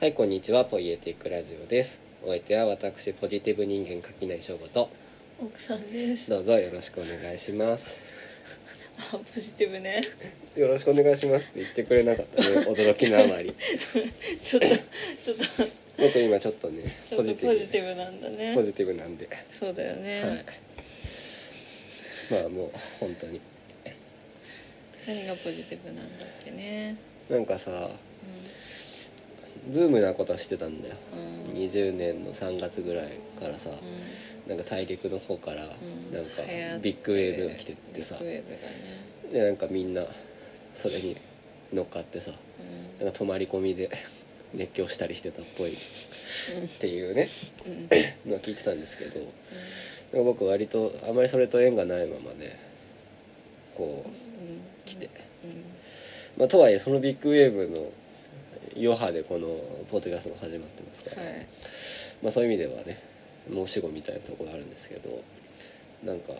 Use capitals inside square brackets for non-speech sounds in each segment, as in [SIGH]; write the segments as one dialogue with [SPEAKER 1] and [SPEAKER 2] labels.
[SPEAKER 1] はいこんにちは。ポイエティックラジオです。お相手は私ポジティブ人間垣内翔吾と。
[SPEAKER 2] 奥さんです。
[SPEAKER 1] どうぞよろしくお願いします。
[SPEAKER 2] あポジティブね。
[SPEAKER 1] よろしくお願いしますって言ってくれなかったね。驚きのあまり。[LAUGHS]
[SPEAKER 2] ちょっとちょっと。
[SPEAKER 1] 僕今ちょっとね
[SPEAKER 2] とポジティブなんだね。
[SPEAKER 1] ポジティブなんで、
[SPEAKER 2] そうだよね、
[SPEAKER 1] はい。まあもう本当に。
[SPEAKER 2] 何がポジティブなんだっけね。
[SPEAKER 1] なんかさブームなことしてたんだよ。
[SPEAKER 2] うん、うん
[SPEAKER 1] 20年の3月ぐらいからさ
[SPEAKER 2] う
[SPEAKER 1] なんか大陸の方から
[SPEAKER 2] ん。
[SPEAKER 1] なんかビッグウェーブが来てってさ
[SPEAKER 2] ね、
[SPEAKER 1] でなんかみんなそれに乗っかってさ
[SPEAKER 2] う
[SPEAKER 1] なんか泊まり込みで [LAUGHS] 熱狂したりしてたっぽい。っ
[SPEAKER 2] ん
[SPEAKER 1] ていうね。
[SPEAKER 2] うん。
[SPEAKER 1] のは聞いてたんですけどでも僕割とあまりそれと縁がないままねこう
[SPEAKER 2] うん。
[SPEAKER 1] 来て、
[SPEAKER 2] うん。
[SPEAKER 1] まあ、とはいえそのビッグウェーブの余波でこのポッドキャストも始まってますから、
[SPEAKER 2] はい。
[SPEAKER 1] まあ、そういう意味ではね申し子みたいなところあるんですけどなんか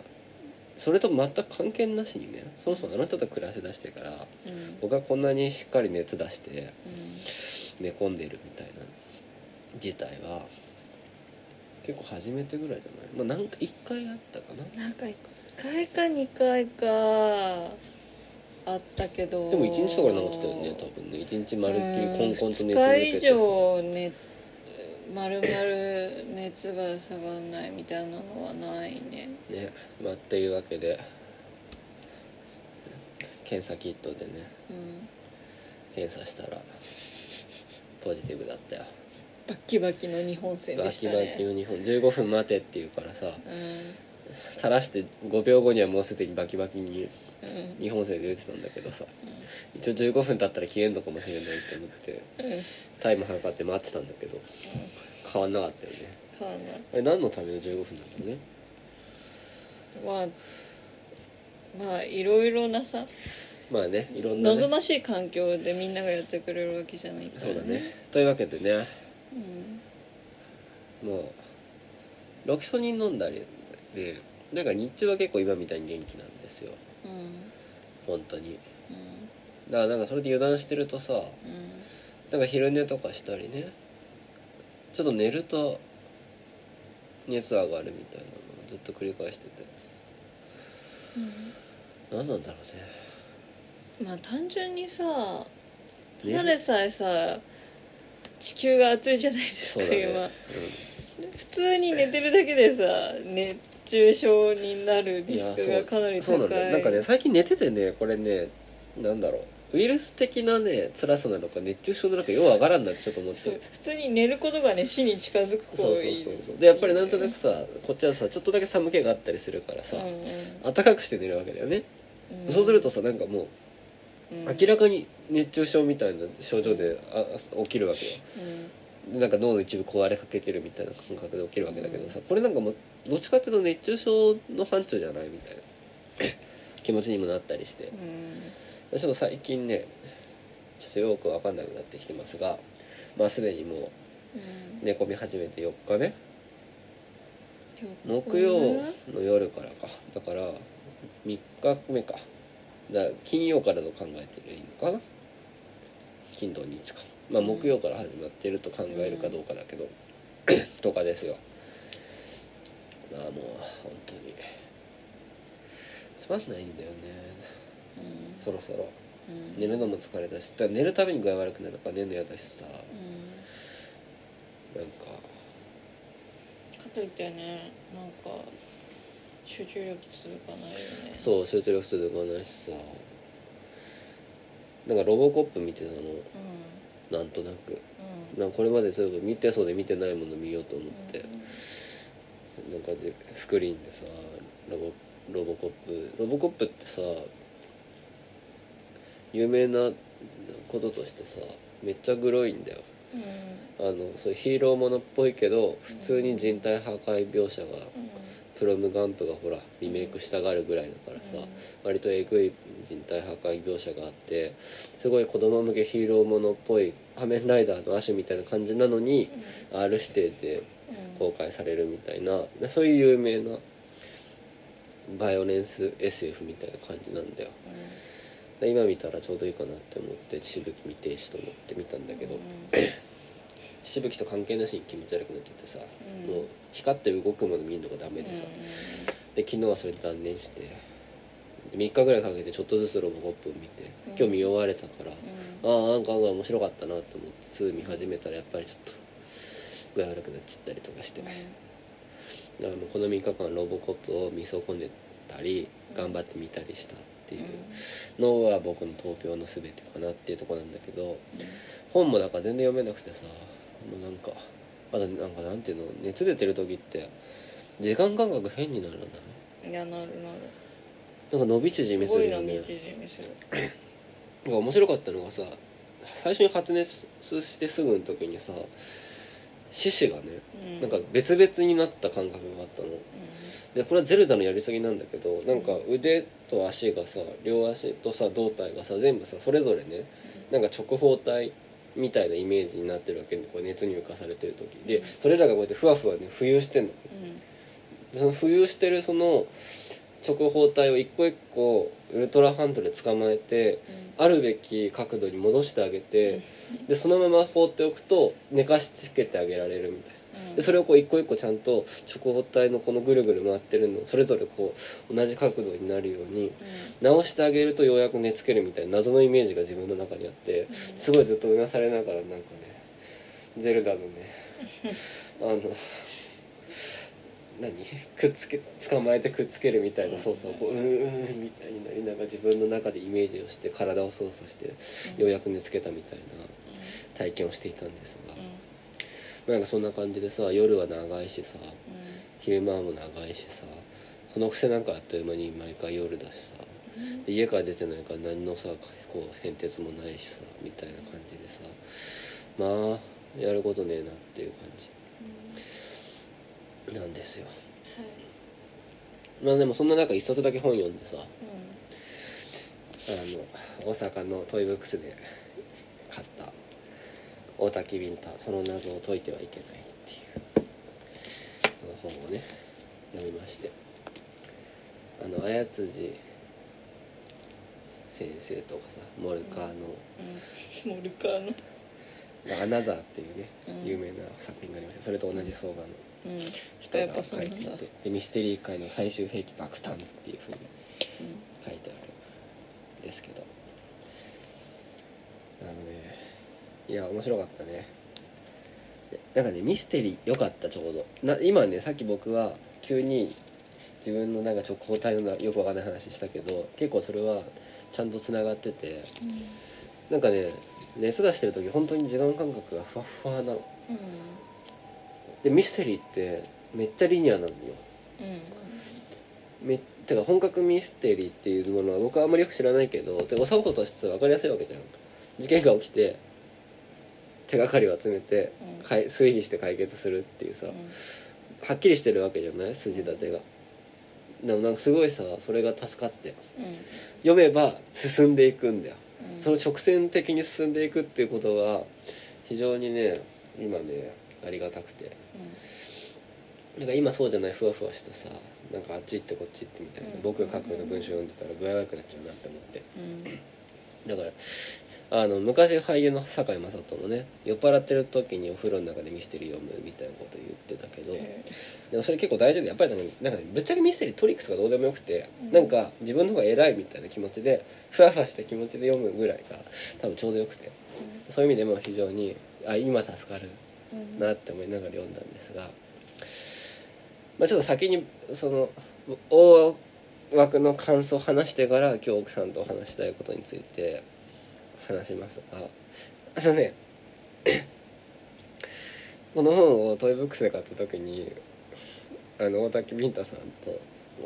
[SPEAKER 1] それと全く関係なしにねそもそもあの人と暮らしだしてから
[SPEAKER 2] うん。
[SPEAKER 1] 僕がこんなにしっかり熱出して
[SPEAKER 2] うん。
[SPEAKER 1] 寝込んでるみたいな事態は結構初めてぐらいじゃない？まあなんか1回あったかな？
[SPEAKER 2] なんか1回か2回かあったけど。
[SPEAKER 1] でも1日とかで治ってたよね多分ね。1日まるっきりコンコンと熱
[SPEAKER 2] 2
[SPEAKER 1] 出ててさ。
[SPEAKER 2] 上ねまるまる熱が下がんないみたいなのはないね。
[SPEAKER 1] ね。まあっていうわけで。検査キットでね。
[SPEAKER 2] うん。
[SPEAKER 1] 検査したらポジティブだったよ。
[SPEAKER 2] バッキバキの日本戦
[SPEAKER 1] バ
[SPEAKER 2] でした
[SPEAKER 1] キバキ
[SPEAKER 2] ね
[SPEAKER 1] の日本15分待てっていうからさ。
[SPEAKER 2] うん。
[SPEAKER 1] 垂らして5秒後にはもうすでにバキバキに
[SPEAKER 2] うん。
[SPEAKER 1] 日本戦で出てたんだけどさ。一応15分経ったら消えんのかもしれないって思って
[SPEAKER 2] うん。うん
[SPEAKER 1] タイム測って待ってたんだけど変わんなかったよね。
[SPEAKER 2] 変わんない。
[SPEAKER 1] あれ何のための15分なんだろうね？
[SPEAKER 2] まあまあいろいろなさ
[SPEAKER 1] まあねいろんな、ね、
[SPEAKER 2] 望ましい環境でみんながやってくれるわけじゃないから
[SPEAKER 1] そうだね。というわけでね。
[SPEAKER 2] うん。
[SPEAKER 1] もうロキソニン飲んだりでなんか日中は結構今みたいに元気なんですよ。
[SPEAKER 2] うん
[SPEAKER 1] 本当に。
[SPEAKER 2] うん
[SPEAKER 1] だからなんかそれで油断してるとさ
[SPEAKER 2] うん
[SPEAKER 1] なんか昼寝とかしたりねちょっと寝ると熱上がるみたいなのをずっと繰り返してて。何なんだろ
[SPEAKER 2] まあ単純にさ
[SPEAKER 1] うね。
[SPEAKER 2] ただでさえさ地球が暑いじゃないですか、
[SPEAKER 1] そうだね、
[SPEAKER 2] 今。普通に寝てるだけでさ熱中症になる
[SPEAKER 1] うん、
[SPEAKER 2] リスクがかなり
[SPEAKER 1] そう。
[SPEAKER 2] 高い
[SPEAKER 1] なんだよ。なんかね最近寝ててねこれねなんだろう。ウイルス的なね辛さなのか熱中症なのかようわからんなってちょっと思って。
[SPEAKER 2] そう普通に寝ることがね死に近づく
[SPEAKER 1] そうそう
[SPEAKER 2] 行為
[SPEAKER 1] そうそう。でやっぱりなんとなくさこっちはさちょっとだけ寒気があったりするからさ、
[SPEAKER 2] うん
[SPEAKER 1] 暖かくして寝るわけだよね、
[SPEAKER 2] うん。
[SPEAKER 1] そうするとさなんかもう
[SPEAKER 2] うん。
[SPEAKER 1] 明らかに熱中症みたいな症状であ起きるわけよなんか脳の一部壊れかけてるみたいな感覚で起きるわけだけどさこれなんかもうどっちかっていうと熱中症の範疇じゃないみたいな。[LAUGHS] 気持ちにもなったりして。
[SPEAKER 2] うん。
[SPEAKER 1] ちょっと最近ねちょっとよく分かんなくなってきてますがまあすでにもう
[SPEAKER 2] うん。
[SPEAKER 1] 寝込み始めて4日目。木曜の夜からか。だから3日目か。だ金曜からと考えてるいいのかな。金土日かまあ木曜から始まってると考えるかどうかだけど、[CLEARS THROAT] とかですよ。まあもう本当に。つまんないんだよね。
[SPEAKER 2] うん。
[SPEAKER 1] そろそろ。
[SPEAKER 2] うん。
[SPEAKER 1] 寝るのも疲れたし寝るたびに具合悪くなるから寝るの嫌だしさ。
[SPEAKER 2] うん。
[SPEAKER 1] なんか。
[SPEAKER 2] かといってねなんか集中力続かないよね。
[SPEAKER 1] そう集中力続かないしさ。なんかロボコップ見てたの。
[SPEAKER 2] うん
[SPEAKER 1] なんとなく。
[SPEAKER 2] うん。
[SPEAKER 1] なこれまでそういえば見てそうで見てないもの見ようと思って、なんかぜスクリーンでさロボロボコップロボコップってさ有名なこととしてさめっちゃグロいんだよ。
[SPEAKER 2] うん。
[SPEAKER 1] あのそうヒーローものっぽいけど普通に人体破壊描写がプロムガンプがほらリメイクしたがるぐらいだからさ、割とえぐい人体破壊描写があってすごい子供向けヒーローものっぽい仮面ライダーの亜種みたいな感じなのに R 指定で公開されるみたいなでそういう有名なバイオレンス SF みたいな感じなんだよ。で今見たらちょうどいいかなって思ってしぶき見てえしと思って見たんだけど、しぶきと関係なしに気持ち悪くなっちゃってさ、
[SPEAKER 2] うん。
[SPEAKER 1] もう光って動くもの見るのがダメでさ、で昨日はそれ断念して3日ぐらいかけてちょっとずつロボコップを見て
[SPEAKER 2] うん。
[SPEAKER 1] 今日見終われたから、
[SPEAKER 2] うん。
[SPEAKER 1] ああなんか案外面白かったなと思って2見始めたらやっぱりちょっと具合悪くなっちゃったりとかして、だからもうこの3日間ロボコップを見損ねたり頑張って見たりしたっていうのが僕の投票の全てかなっていうところなんだけど本もだから全然読めなくてさもうなんかあとなんかなんていうの熱出てる時って時間感覚変にならない？
[SPEAKER 2] うんいやなるなる。
[SPEAKER 1] なんか伸び縮みす
[SPEAKER 2] すごい
[SPEAKER 1] るよね
[SPEAKER 2] の道縮みする。
[SPEAKER 1] なんか面白かったのがさ最初に発熱してすぐの時にさ獅子がね
[SPEAKER 2] うん。
[SPEAKER 1] なんか別々になった感覚があったの。でこれはゼルダのやりすぎなんだけどなんか腕と足がさ両足とさ胴体がさ全部さそれぞれねなんか直方体みたいなイメージになってるわけでこう熱に浮かされてる時。でそれらがこうやってふわふわね浮遊してんの。
[SPEAKER 2] うん。
[SPEAKER 1] でその浮遊してるその直方体を一個一個ウルトラハンドで捕まえてあるべき角度に戻してあげてでそのまま放っておくと寝かしつけてあげられるみたいなでそれをこう一個一個ちゃんと直方体のこのぐるぐる回ってるのをそれぞれこう同じ角度になるように直してあげるとようやく寝つけるみたいな謎のイメージが自分の中にあってすごいずっとうなされながらなんかねゼルダのね [LAUGHS] あの何？くっつけ捕まえてくっつけるみたいな操作をこううーんみたいになりながら自分の中でイメージをして体を操作してようやく寝つけたみたいな体験をしていたんですがなんかそんな感じでさ夜は長いしさ昼間も長いしさそのくせなんかあっという間に毎回夜だしさで家から出てないから何のさこう変哲もないしさみたいな感じでさまあやることねえなっていう感じ。なんですよ。まあでもそんな中一冊だけ本読んでさあの大阪のトイブックスで買った大滝ビンタその謎を解いてはいけないっていう本をね読みまして。あの綾辻先生とかさモルカーの
[SPEAKER 2] モルカーの「
[SPEAKER 1] アナザー」っていうね
[SPEAKER 2] うん。
[SPEAKER 1] 有名な作品がありましてそれと同じ相場の
[SPEAKER 2] うん。
[SPEAKER 1] 人が書いていて。でミステリー界の最終兵器爆誕っていうふうに書いてあるんですけど。あのねいや面白かったね。なんかねミステリーよかったちょうど。な今ねさっき僕は急に自分のなんか直方体のなよくわかんない話したけど結構それはちゃんとつながってて。なんかね熱出してる時本当に時間感覚がふわっふわなの。でミステリーってめっちゃリニアなのよ。めてか本格ミステリーっていうものは僕はあんまりよく知らないけどてかお作法として分かりやすいわけじゃん。事件が起きて手がかりを集めて
[SPEAKER 2] うん。
[SPEAKER 1] かい推理して解決するっていうさはっきりしてるわけじゃない？筋立てが。でもなんかすごいさそれが助かって。読めば進んでいくんだよ。その直線的に進んでいくっていうことが非常にね今ねありがたくて。なんか今そうじゃない？ふわふわしたさなんかあっち行ってこっち行ってみたいな、
[SPEAKER 2] うん。
[SPEAKER 1] 僕が書くような文章読んでたら具合悪くなっちゃうなって思って。だからあの昔俳優の堺雅人もね酔っ払ってる時にお風呂の中でミステリー読むみたいなこと言ってたけど、でもそれ結構大事でやっぱりなんかなんかねぶっちゃけミステリートリックとかどうでもよくて、
[SPEAKER 2] うん。
[SPEAKER 1] なんか自分の方が偉いみたいな気持ちでふわふわした気持ちで読むぐらいが多分ちょうどよくてそういう意味でも非常にあ今助かるなって思いながら読んだんですが、まあ、ちょっと先にその大枠の感想を話してから今日奥さんとお話したいことについて話します。があのね [COUGHS] この本をトイブックスで買った時にあの大滝ビンタさんと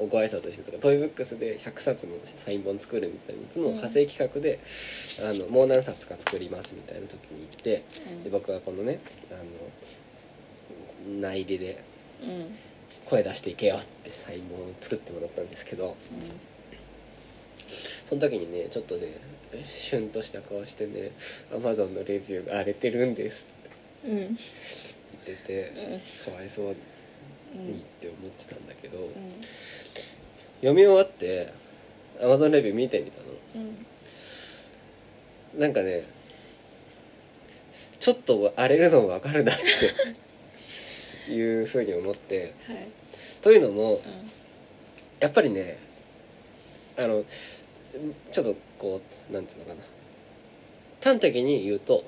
[SPEAKER 1] ご挨拶してたからトイブックスで100冊のサイン本作るみたいなやつの派生企画で、あのもう何冊か作りますみたいな時に行ってで僕はこのねあの内入りで声出していけよってサイン本を作ってもらったんですけどその時にねちょっとねシュンとした顔してね「アマゾンのレビューが荒れてるんです」って。言っててかわいそうにって思ってたんだけど読み終わってアマゾンレビュー見てみたの。なんかねちょっと荒れるのが分かるなって [LAUGHS] いうふうに思って。
[SPEAKER 2] はい。
[SPEAKER 1] というのも
[SPEAKER 2] うん。
[SPEAKER 1] やっぱりねあのちょっとこうなんていうのかな。端的に言うと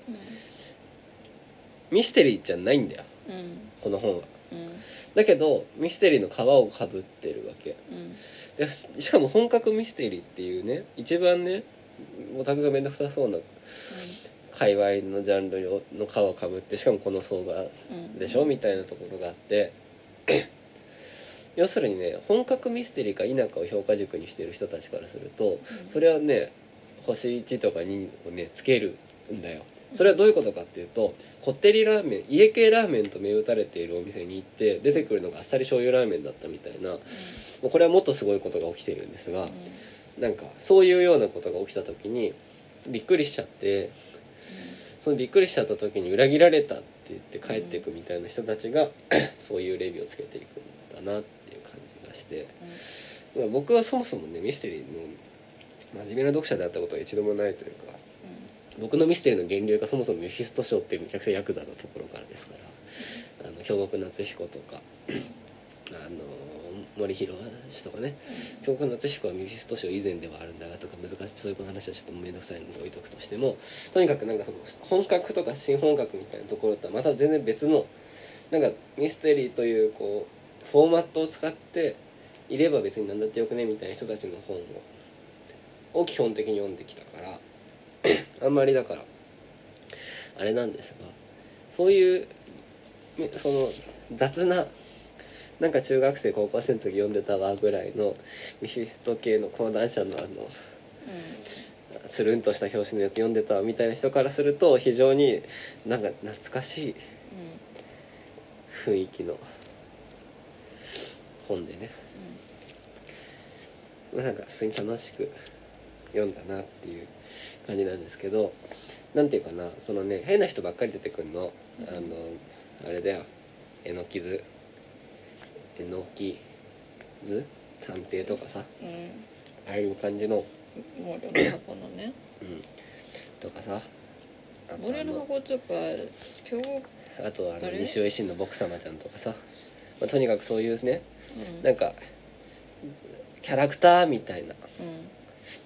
[SPEAKER 1] ミステリーじゃないんだよ。
[SPEAKER 2] うん。うん
[SPEAKER 1] この本は。
[SPEAKER 2] うん。
[SPEAKER 1] だけどミステリーの皮をかぶってるわけ。
[SPEAKER 2] うん。
[SPEAKER 1] でししかも本格ミステリーっていうね一番ねオタクが面倒くさそうな界隈のジャンルの皮をかぶってしかもこの層が
[SPEAKER 2] うん。
[SPEAKER 1] でしょ？みたいなところがあって。要するにね本格ミステリーか否かを評価軸にしてる人たちからするとそれはね星1とか2をねつけるんだよ。それはどういうことかっていうとこってりラーメン家系ラーメンと銘打たれているお店に行って出てくるのがあっさり醤油ラーメンだったみたいなもうこれはもっとすごいことが起きてるんですがなんかそういうようなことが起きた時にびっくりしちゃってそのびっくりしちゃった時に裏切られたって言って帰っていくみたいな人たちがそういうレビューをつけていくんだなっていう感じがして。まあ僕はそもそもねミステリーの真面目な読者であったことは一度もないというか僕のミステリーの源流がそもそもメフィスト賞ってめちゃくちゃヤクザのところからですからあの京極夏彦とかあの森博氏とかね京極夏彦はメフィスト賞以前ではあるんだがとか難しいそういう話はちょっと面倒くさいので置いとくとしてもとにかくなんかその本格とか新本格みたいなところとはまた全然別のなんかミステリーというこうフォーマットを使っていれば別に何だってよくねみたいな人たちの本をを基本的に読んできたから [CLEARS THROAT] あんまりだからあれなんですがそういうみその雑ななんか中学生高校生の時読んでたわぐらいのミフィスト系の講談社のあのつるんとした表紙のやつ読んでたわみたいな人からすると非常になんか懐かしい雰囲気の本でね。まあなんか普通に楽しく読んだなっていう感じなんですけどなんていうかなそのね変な人ばっかり出てくるの。あのあれだよ。えのき図えのき図探偵とかさ。ああいう感じの。
[SPEAKER 2] 森の箱のね。
[SPEAKER 1] うん。とかさ。あと
[SPEAKER 2] 森の箱とか今日
[SPEAKER 1] あとあの西尾維新の僕様ちゃんとかさ、まあ、とにかくそういうね
[SPEAKER 2] うん。
[SPEAKER 1] なんかキャラクターみたいな。
[SPEAKER 2] うん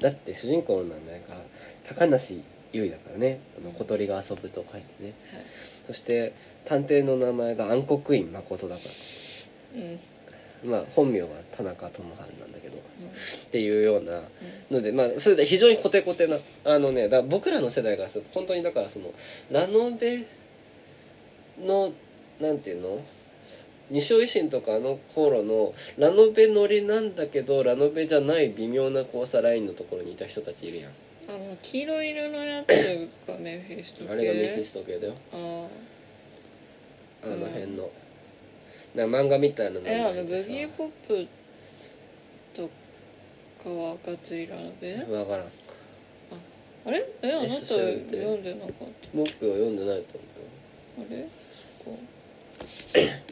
[SPEAKER 1] だって主人公の名前が高梨優衣だからね。あの小鳥が遊ぶと書いてね。
[SPEAKER 2] はい
[SPEAKER 1] そして探偵の名前が暗黒院誠だか
[SPEAKER 2] うんうん。
[SPEAKER 1] らまあ本名は田中智春なんだけど。っていうような。のでまあそれで非常にコテコテなあのねだ僕らの世代からすると本当にだからそのラノベのなんていうの？西尾維新とかあの頃のラノベノリなんだけどラノベじゃない微妙な交差ラインのところにいた人たちいるやん。
[SPEAKER 2] あの黄色い色のやつがメフィスト系？
[SPEAKER 1] あれがメフィスト系だよ。
[SPEAKER 2] あ
[SPEAKER 1] あの辺の、なんか漫画みたいな
[SPEAKER 2] あえあのブギーポップとかは赤ツイラノベ
[SPEAKER 1] 分からん。
[SPEAKER 2] あれ？えあなた読んでなかっ
[SPEAKER 1] 僕は読んでないと思う
[SPEAKER 2] あれ？こう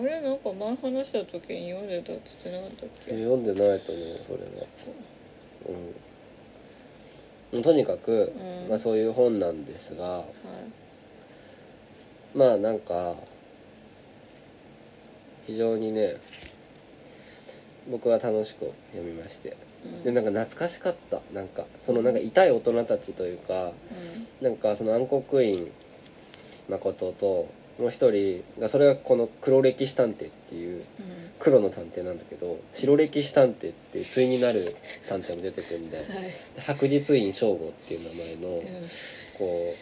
[SPEAKER 2] あれなんか前話した時に読んでたって言ってなかったっけ？
[SPEAKER 1] 読んでないと思うそれは。うん。とにかく、
[SPEAKER 2] うん。
[SPEAKER 1] まあ、そういう本なんですが
[SPEAKER 2] はい。
[SPEAKER 1] まあなんか非常にね僕は楽しく読みまして。
[SPEAKER 2] うん。
[SPEAKER 1] でなんか懐かしかった。なんかそのなんか痛い大人たちというかなんかその暗黒院誠ともう一人がそれがこの黒歴史探偵っていう黒の探偵なんだけど白歴史探偵っていう対になる探偵も出てくるんで [LAUGHS]
[SPEAKER 2] はい。
[SPEAKER 1] 白日院正吾っていう名前の
[SPEAKER 2] うん。
[SPEAKER 1] こう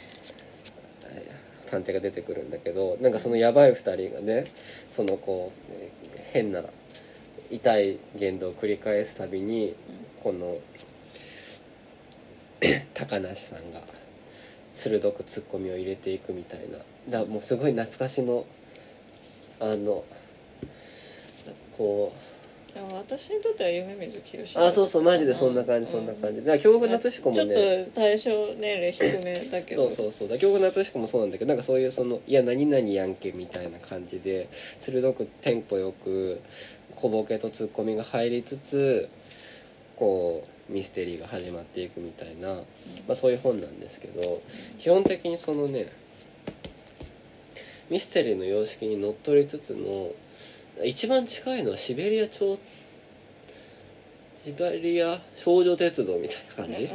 [SPEAKER 1] えー探偵が出てくるんだけどなんかそのヤバい二人がねそのこうえー変な痛い言動を繰り返すたびにこの [CLEARS THROAT] 高梨さんが鋭くツッコミを入れていくみたいなだもうすごい懐かしのあのこ
[SPEAKER 2] でも私にとっては夢水清
[SPEAKER 1] あそうそうマジでそんな感じそんな感じ。だから京極夏彦も
[SPEAKER 2] ちょっ
[SPEAKER 1] ね
[SPEAKER 2] と対象年齢低めだけど。
[SPEAKER 1] そうそうそう。だ京極夏彦もそうなんだけどなんかそういうその「いや何々やんけ」みたいな感じで鋭くテンポよく小ボケとツッコミが入りつつこうミステリーが始まっていくみたいな、まあ、そういう本なんですけど基本的にそのねミステリーの様式にのっとりつつも一番近いのはシベリア超シベリア少女鉄道みたいな感じ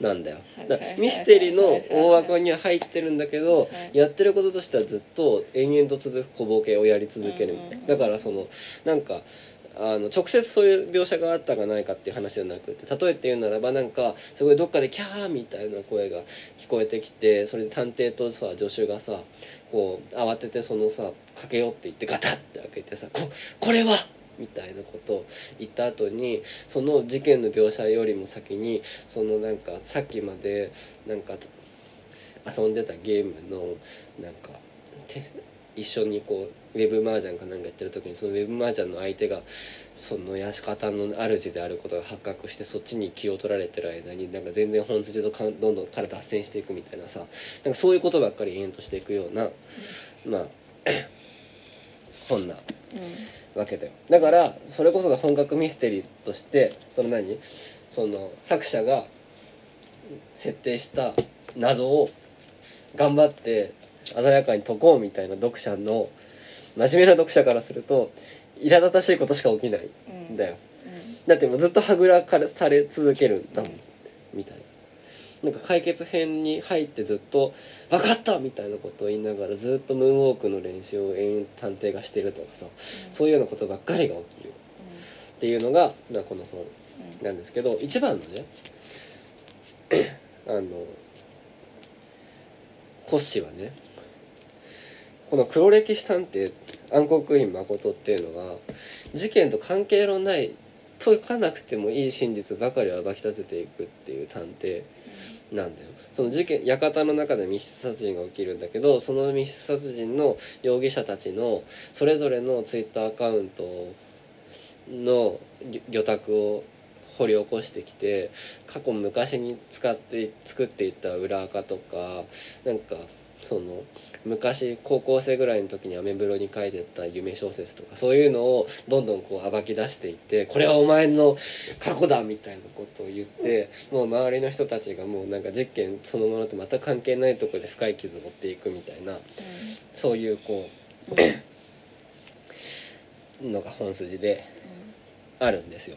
[SPEAKER 1] なんだよ。
[SPEAKER 2] はい
[SPEAKER 1] だミステリーの大枠には入ってるんだけど
[SPEAKER 2] はい
[SPEAKER 1] やってることとしてはずっと延々と続く小ボケをやり続けるみたいな。だからそのなんかあの直接そういう描写があったかないかっていう話じゃなくて例えて言うならばなんかすごいどっかでキャーみたいな声が聞こえてきてそれで探偵とさ助手がさこう慌ててそのさかけようって言ってガタッて開けてさ「ここれは!」みたいなことを言った後にその事件の描写よりも先にそのなんかさっきまでなんか遊んでたゲームのなんか一緒にこうウェブ麻雀かなんかやってる時にそのウェブ麻雀の相手がその館の主であることが発覚してそっちに気を取られてる間になんか全然本筋とかどんどんから脱線していくみたいなさなんかそういうことばっかり延々としていくようなまあ [CLEARS THROAT] 本なわけだよ。だからそれこそが本格ミステリーとしてその何？その作者が設定した謎を頑張って鮮やかに解こうみたいな読者の真面目な読者からすると苛立たしいことしか起きないんだよ。だってもうずっとはぐらかされ続けるんだもん。みたいななんか解決編に入ってずっと「分かった!」みたいなことを言いながらずっとムーンウォークの練習を延々探偵がしてるとかさそういうようなことばっかりが起きる。っていうのが、まあ、この本なんですけど一番のね [CLEARS THROAT] あのコッシーはねこの黒歴史探偵暗黒院誠っていうのが事件と関係のない解かなくてもいい真実ばかりを暴き立てていくっていう探偵なんだよ。その事件館の中で密室殺人が起きるんだけどその密室殺人の容疑者たちのそれぞれのツイッターアカウントの魚拓を掘り起こしてきて過去昔に使って作っていた裏垢とかなんかその昔高校生ぐらいの時にアメブロに書いてた夢小説とかそういうのをどんどんこう暴き出していってこれはお前の過去だみたいなことを言ってもう周りの人たちがもうなんか実験そのものと全く関係ないところで深い傷を負っていくみたいなそういうこうのが本筋であるんですよ。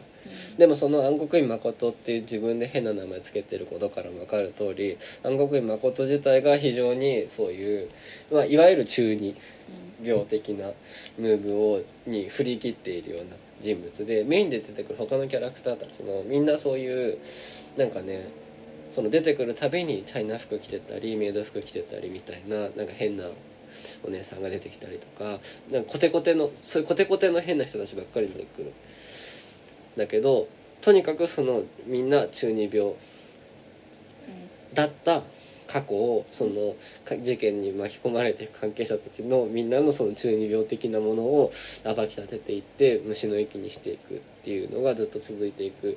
[SPEAKER 1] でもその暗黒院誠っていう自分で変な名前つけてることからも分かる通り暗黒院誠自体が非常にそういう、まあ、いわゆる中二病的なムーブをに振り切っているような人物でメインで出てくる他のキャラクターたちもみんなそういうなんかねその出てくるたびにチャイナ服着てたりメイド服着てたりみたいななんか変なお姉さんが出てきたりとかなんかコテコテのそういうコテコテの変な人たちばっかり出てくる。だけどとにかくそのみんな中二病だった過去をそのか事件に巻き込まれていく関係者たちのみんなのその中二病的なものを暴き立てていって虫の息にしていくっていうのがずっと続いていく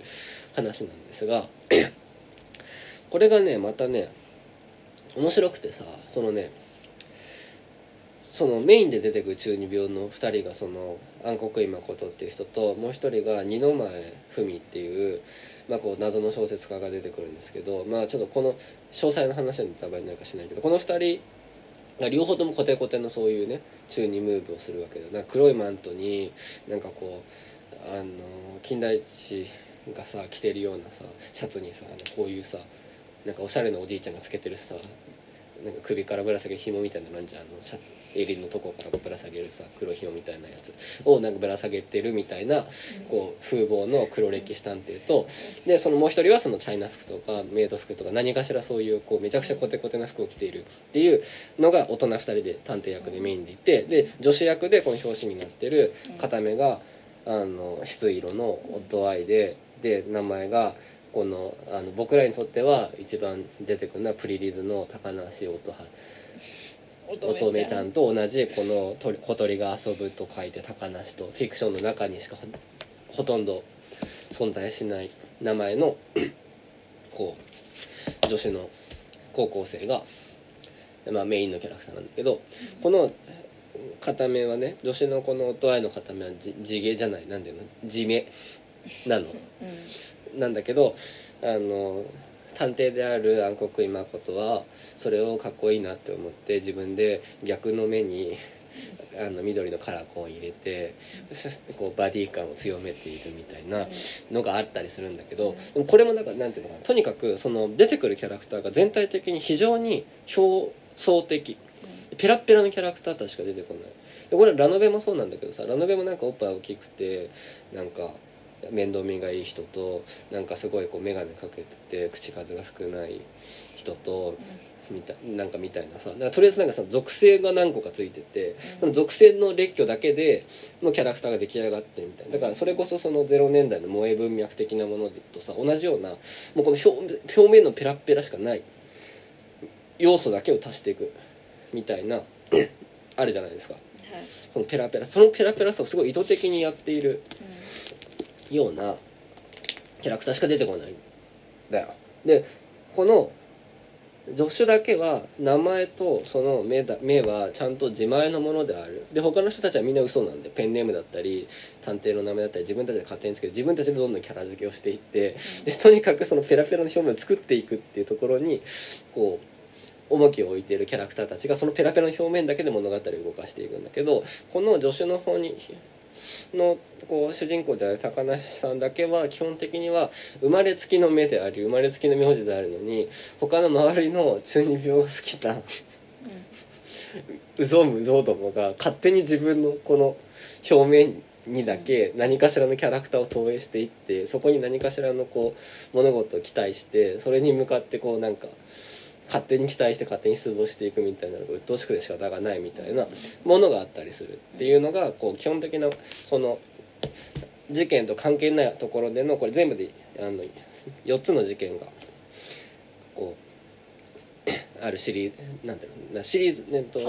[SPEAKER 1] 話なんですが [CLEARS THROAT] これがねまたね面白くてさそのねそのメインで出てくる中二病の2人がその暗黒院誠っていう人ともう一人が二の前文っていう,、まあ、こう謎の小説家が出てくるんですけどまあちょっとこの詳細の話はネタバレになるかしないけどこの2人が両方ともコテコテのそういうね中二ムーブをするわけだな黒いマントになんかこうあの金田一がさ着てるようなさシャツにさこういうさなんかおしゃれなおじいちゃんがつけてるさなんか首からぶら下げる紐みたいなのなんじゃんあのシャ襟のとこからぶら下げるさ黒い紐みたいなやつをなんかぶら下げてるみたいなこう風貌の黒歴史探偵とでそのもう一人はそのチャイナ服とかメイド服とか何かしらそういうこうめちゃくちゃコテコテな服を着ているっていうのが大人2人で探偵役でメインでいてで女子役でこの表紙になってる片目があの翡翠色のオッドアイでで名前がこのあの僕らにとっては一番出てくるのはプリリズの高梨音羽。
[SPEAKER 2] 乙
[SPEAKER 1] 女ちゃんと同じこの鳥小鳥が遊ぶと書いて高梨とフィクションの中にしかほとんど存在しない名前の [CLEARS THROAT] こう女子の高校生が、まあ、メインのキャラクターなんだけどこの片目はね女子のこの音合いの片目は地毛じゃない。なんていうの？地目なの。
[SPEAKER 2] うん。
[SPEAKER 1] なんだけどあの探偵である暗黒今ことはそれをかっこいいなって思って自分で逆の目にあの緑のカラコンを入れてこうバディ感を強めているみたいなのがあったりするんだけどでもこれもなんかなんていうのかなとにかくその出てくるキャラクターが全体的に非常に表層的ペラッペラのキャラクターたしか出てこない。でこれラノベもそうなんだけどさラノベもなんかおっぱい大きくてなんか面倒見がいい人となんかすごいこう眼鏡かけてて口数が少ない人とみたなんかみたいなさとりあえずなんかさ属性が何個かついててその属性の列挙だけでのキャラクターが出来上がってるみたいな。だからそれこそその0年代の萌え文脈的なものとさ同じようなもうこの表表面のペラッペラしかない要素だけを足していくみたいなあるじゃないですか。
[SPEAKER 2] はい。
[SPEAKER 1] そのペラペラそのペラペラさをすごい意図的にやっているようなキャラクターしか出てこない。んだよ。でこの助手だけは名前とその目だ目はちゃんと自前のものである。で他の人たちはみんな嘘なんでペンネームだったり探偵の名前だったり自分たちで勝手につけて自分たちでどんどんキャラ付けをしていってでとにかくそのペラペラの表面を作っていくっていうところにこう重きを置いているキャラクターたちがそのペラペラの表面だけで物語を動かしていくんだけどこの助手の方にのこう主人公である高梨さんだけは基本的には生まれつきの目であり生まれつきの名字であるのに他の周りの中二病が好きなうぞうむぞうどもが勝手に自分のこの表面にだけ何かしらのキャラクターを投影していってそこに何かしらのこう物事を期待してそれに向かってこうなんか勝手に期待して勝手に出動していくみたいなのが鬱陶しくて仕方がないみたいなものがあったりするっていうのがこう基本的なその事件と関係ないところでのこれ全部であの4つの事件がこうあるシリーズなんていうのなシリーズねと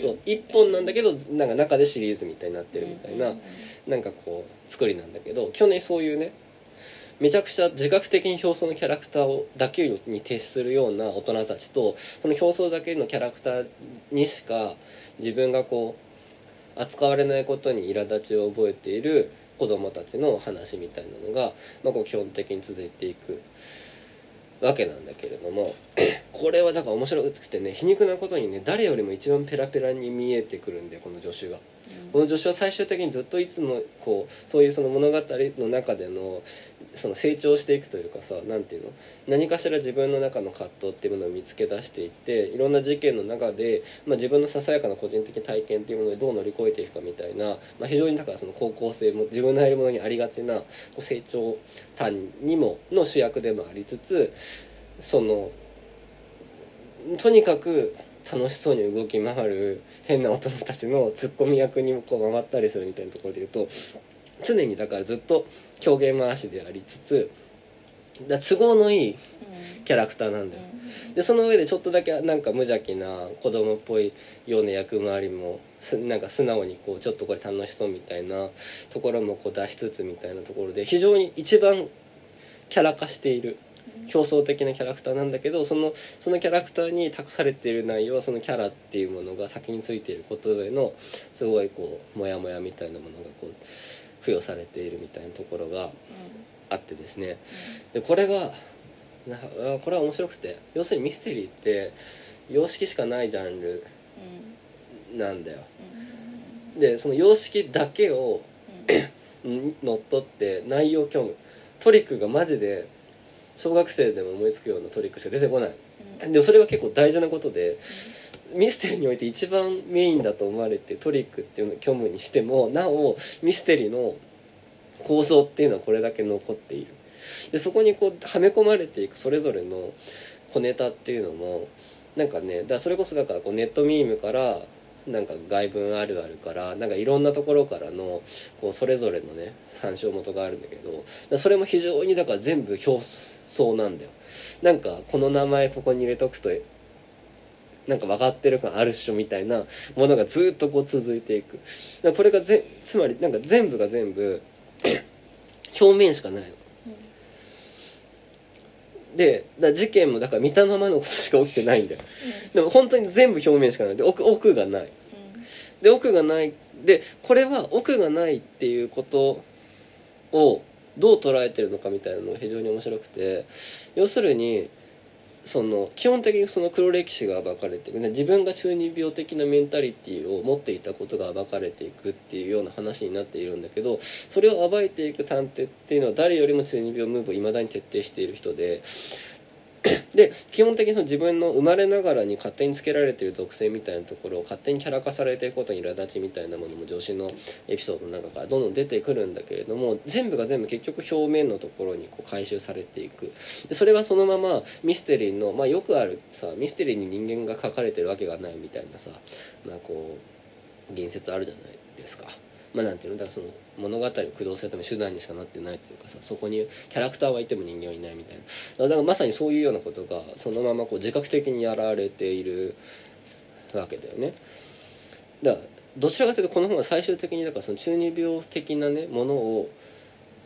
[SPEAKER 1] そう1本なんだけどなんか中でシリーズみたいになってるみたいななんかこう作りなんだけど去年そういうねめちゃくちゃ自覚的に表層のキャラクターをだけに徹するような大人たちとその表層だけのキャラクターにしか自分がこう扱われないことに苛立ちを覚えている子供たちの話みたいなのが、まあ、こう基本的に続いていくわけなんだけれどもこれはだから面白くてね皮肉なことにね誰よりも一番ペラペラに見えてくるんでこの助手が。この助手は最終的にずっといつもこうそういうその物語の中でのその成長していくというかさ何ていうの？何かしら自分の中の葛藤っていうものを見つけ出していっていろんな事件の中で、まあ、自分のささやかな個人的体験っていうものでどう乗り越えていくかみたいな、まあ、非常にだからその高校生も自分のやるものにありがちなこう成長端にもの主役でもありつつそのとにかく楽しそうに動き回る変な大人たちのツッコミ役にもこう回ったりするみたいなところで言うと常にだからずっと狂言回しでありつつだ都合のいいキャラクターなんだよ。でその上でちょっとだけなんか無邪気な子供っぽいような役回りもすなんか素直にこうちょっとこれ楽しそうみたいなところもこう出しつつみたいなところで非常に一番キャラ化している表層的なキャラクターなんだけどそのそのキャラクターに託されている内容はそのキャラっていうものが先についていることへのすごいこうモヤモヤみたいなものがこう付与されているみたいなところがあってですね。でこれがこれは面白くて。要するにミステリーって様式しかないジャンルなんだよ。でその様式だけを [CLEARS THROAT] にのっとって内容を興むトリックがマジで小学生でも思いつくようなトリックしか出てこない。でもそれが結構大事なことでミステリーにおいて一番メインだと思われてトリックっていうのを虚無にしてもなおミステリーの構造っていうのはこれだけ残っている。でそこにこうはめ込まれていくそれぞれの小ネタっていうのもなんかねだそれこそだからこうネットミームからなんか外文あるあるからなんかいろんなところからのこうそれぞれのね参照元があるんだけどそれも非常にだから全部表層なんだよ。なんかこの名前ここに入れとくとなんか分かってる感あるっしょみたいなものがずっとこう続いていく。これがぜつまりなんか全部が全部表面しかないの。でだ事件もだから見たままのことしか起きてないんだよ。でも本当に全部表面しかない。で奥奥がない。で奥がない。でこれは奥がないっていうことをどう捉えてるのかみたいなのが非常に面白くて要するにその基本的にその黒歴史が暴かれていく、ね、自分が中二病的なメンタリティーを持っていたことが暴かれていくっていうような話になっているんだけどそれを暴いていく探偵っていうのは誰よりも中二病ムーブをいまだに徹底している人で [COUGHS] で基本的にその自分の生まれながらに勝手につけられてる属性みたいなところを勝手にキャラ化されていくことに苛立ちみたいなものも上司のエピソードの中からどんどん出てくるんだけれども全部が全部結局表面のところにこう回収されていくでそれはそのままミステリーの、まあ、よくあるさミステリーに人間が書かれてるわけがないみたいなさ、まあ、こう言説あるじゃないですか。まあ、なんていうのだからその物語を駆動するため手段にしかなってないというかさそこにキャラクターはいても人間はいないみたいなだからまさにそういうようなことがそのままこう自覚的にやられているわけだよね。だからどちらかというとこの本は最終的にだからその中二病的なねものを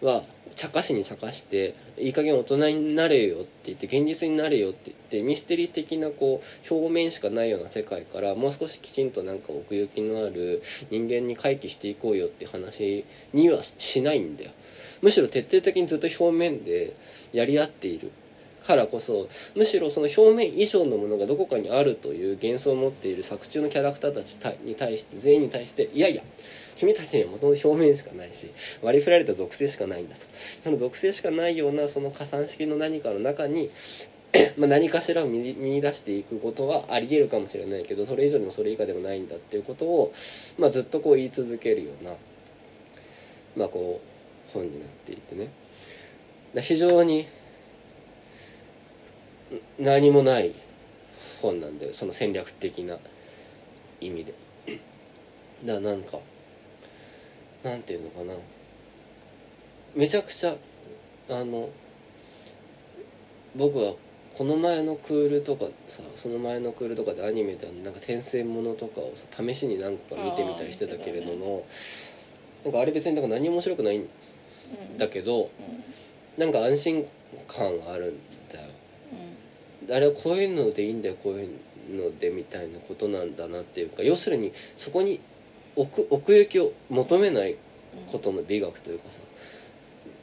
[SPEAKER 1] は茶化しに茶化していい加減大人になれよって言って現実になれよって言ってミステリー的なこう表面しかないような世界からもう少しきちんとなんか奥行きのある人間に回帰していこうよって話にはしないんだよ。むしろ徹底的にずっと表面でやり合っているからこそむしろその表面以上のものがどこかにあるという幻想を持っている作中のキャラクターたちに対して全員に対していやいや君たちにはもともと表面しかないし割り振られた属性しかないんだと。その属性しかないようなその加算式の何かの中に [COUGHS] まあ何かしらを見出していくことはありえるかもしれないけどそれ以上でもそれ以下でもないんだっていうことを、まあ、ずっとこう言い続けるような、まあ、こう本になっていてね。非常に何もない本なんだよ。その戦略的な意味で。だからなんかなんていうのかな。めちゃくちゃあの僕はこの前のクールとかさその前のクールとかでアニメでなんか転生ものとかをさ試しに何個か見てみたりしてたけれども、なんかあれ別になんか何も面白くないんだけど、なんか安心感があるんだよ。あれはこういうのでいいんだよこういうのでみたいなことなんだなっていうか要するにそこに奥奥行きを求めないことの美学というかさ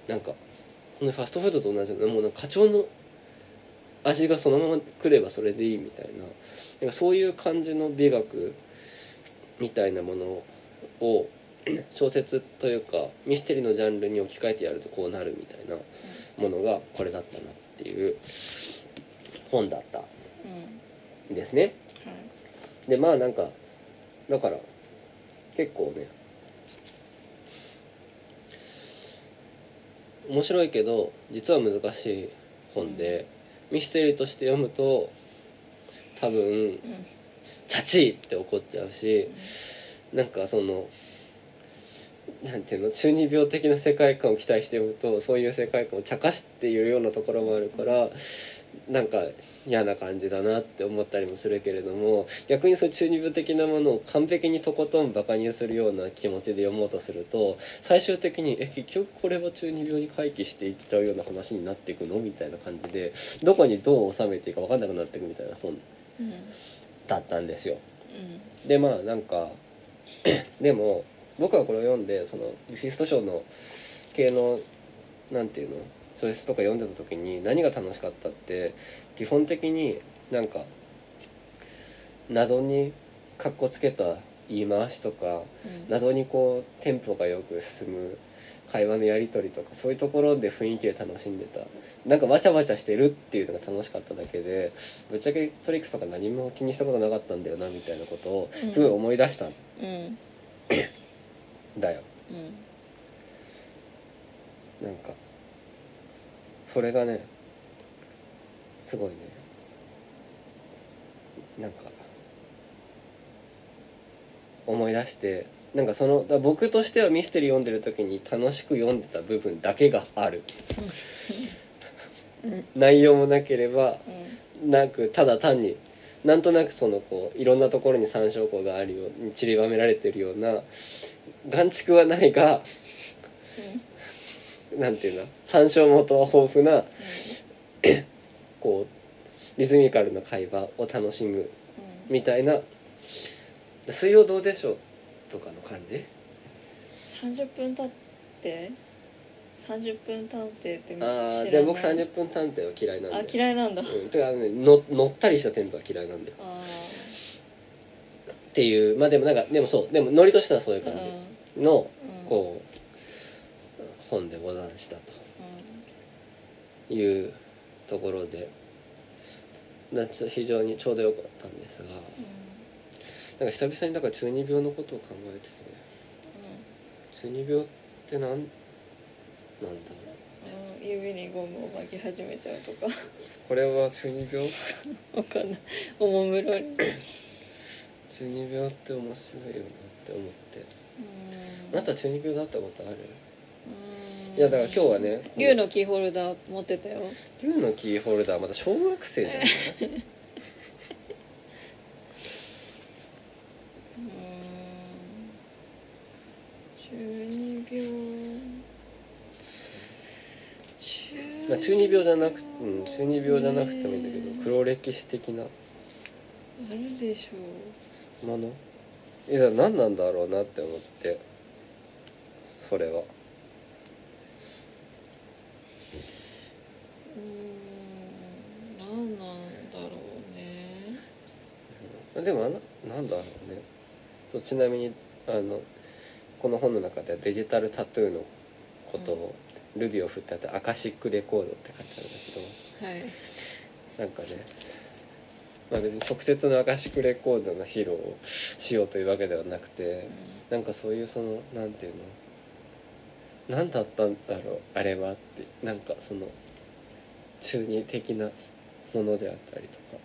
[SPEAKER 1] なんかファストフードと同じような。もうなんか課長の味がそのまま来ればそれでいいみたいな。なんかそういう感じの美学みたいなものを [CLEARS THROAT] 小説というかミステリーのジャンルに置き換えてやるとこうなるみたいなものがこれだったなっていう本だったんですね。でまあなんかだから結構ね。面白いけど実は難しい本でミステリーとして読むと多分チャチーって怒っちゃうしなんかそのなんていうの中二病的な世界観を期待して読むとそういう世界観を茶化しているようなところもあるからなんか嫌な感じだなって思ったりもするけれども逆にそう中二病的なものを完璧にとことんバカにするような気持ちで読もうとすると最終的にえ結局これは中二病に回帰していっちゃうような話になっていくのみたいな感じでどこにどう収めていいか分かんなくなっていくみたいな本だったんですよ。でまあなんかでも僕はこれを読んでそのメフィスト賞の系のなんていうの小説とか読んでた時に何が楽しかったって基本的になんか謎にかっこつけた言い回しとか、謎にこうテンポがよく進む会話のやり取りとかそういうところで雰囲気で楽しんでた。なんかわちゃわちゃしてるっていうのが楽しかっただけでぶっちゃけトリックとか何も気にしたことなかったんだよなみたいなことをすごい思い出したん。だよ。なんかそれがねすごいね。なんか思い出してなんかそのだ僕としてはミステリー読んでる時に楽しく読んでた部分だけがある。[LAUGHS] 内容もなければなくただ単になんとなくそのこういろんなところに参照項があるように散りばめられてるような眼蓄はないがなんていうの？参照元は豊富な [COUGHS] こうリズミカルな会話を楽しむみたいな「水曜どうでしょう」とかの感じ
[SPEAKER 2] ？30分経って30分探偵って
[SPEAKER 1] ああでも僕30分探偵は嫌いなんで
[SPEAKER 2] あ嫌いなんだ、
[SPEAKER 1] うん、てかねの乗ったりしたテンポが嫌いなんだよ。
[SPEAKER 2] あ
[SPEAKER 1] っていう。まあでもなんかでもそう。でもノリとしてはそういう
[SPEAKER 2] ー
[SPEAKER 1] 感
[SPEAKER 2] うん。
[SPEAKER 1] じの
[SPEAKER 2] うん。
[SPEAKER 1] こう本でござんした
[SPEAKER 2] うん。
[SPEAKER 1] というところで夏非常にちょうどよかったんですがなんか久々にだから中二病のことを考えててね。中二病ってなんなんだろう
[SPEAKER 2] 指にゴムを巻き始めちゃうとか。
[SPEAKER 1] これは中二病？[LAUGHS]
[SPEAKER 2] わかんない。おもむろに。
[SPEAKER 1] 中二病って面白いよなって思って。
[SPEAKER 2] うん。
[SPEAKER 1] あなた中二病だったことある？
[SPEAKER 2] うん
[SPEAKER 1] いやだから今日はね
[SPEAKER 2] 竜のキーホルダー持ってたよ。
[SPEAKER 1] 竜のキーホルダーまだ小学生じゃん。
[SPEAKER 2] うん。中二病中
[SPEAKER 1] まあ、中二病じゃなくうん中二病じゃなくてもいいんだけど黒歴史的な。
[SPEAKER 2] あるでしょ
[SPEAKER 1] もの？いや何なんだろうなって思ってそれは
[SPEAKER 2] ううん何なんだろうね。
[SPEAKER 1] でもあのなんだろうね。そうちなみにあのこの本の中ではデジタルタトゥーのことを、ルビを振ってあってアカシックレコードって書いてあるんだ
[SPEAKER 2] はい。
[SPEAKER 1] けどなんかねまあ別に直接のアカシックレコードの披露をしようというわけではなくてなんかそういうそのなんていうの？何だったんだろうあれはってなんかその中二的なものであったりとか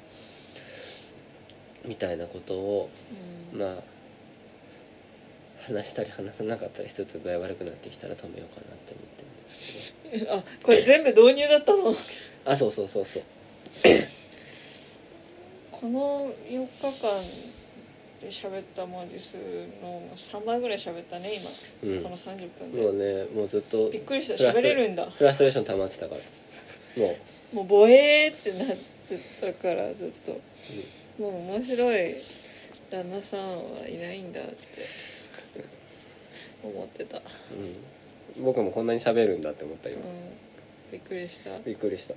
[SPEAKER 1] みたいなことを
[SPEAKER 2] うん。
[SPEAKER 1] まあ話したり話さなかったりしつつ具合悪くなってきたら止めようかなって思ってるんですけど。[LAUGHS]
[SPEAKER 2] あこれ全部導入だったの？
[SPEAKER 1] あそうそうそうそう。[COUGHS]
[SPEAKER 2] この4日間で喋った文字数の3倍ぐらい喋ったね今、
[SPEAKER 1] うん。
[SPEAKER 2] この30分で。
[SPEAKER 1] もうねもうずっと
[SPEAKER 2] びっくりした。喋れるんだ。
[SPEAKER 1] フラストレーション溜まってたから。もう
[SPEAKER 2] もうボエーってなってたからずっと。もう面白い旦那さんはいないんだって。思ってた、
[SPEAKER 1] うん、僕もこんなに喋るんだって思った
[SPEAKER 2] うん。
[SPEAKER 1] 今、、
[SPEAKER 2] びっくりした。
[SPEAKER 1] びっくりした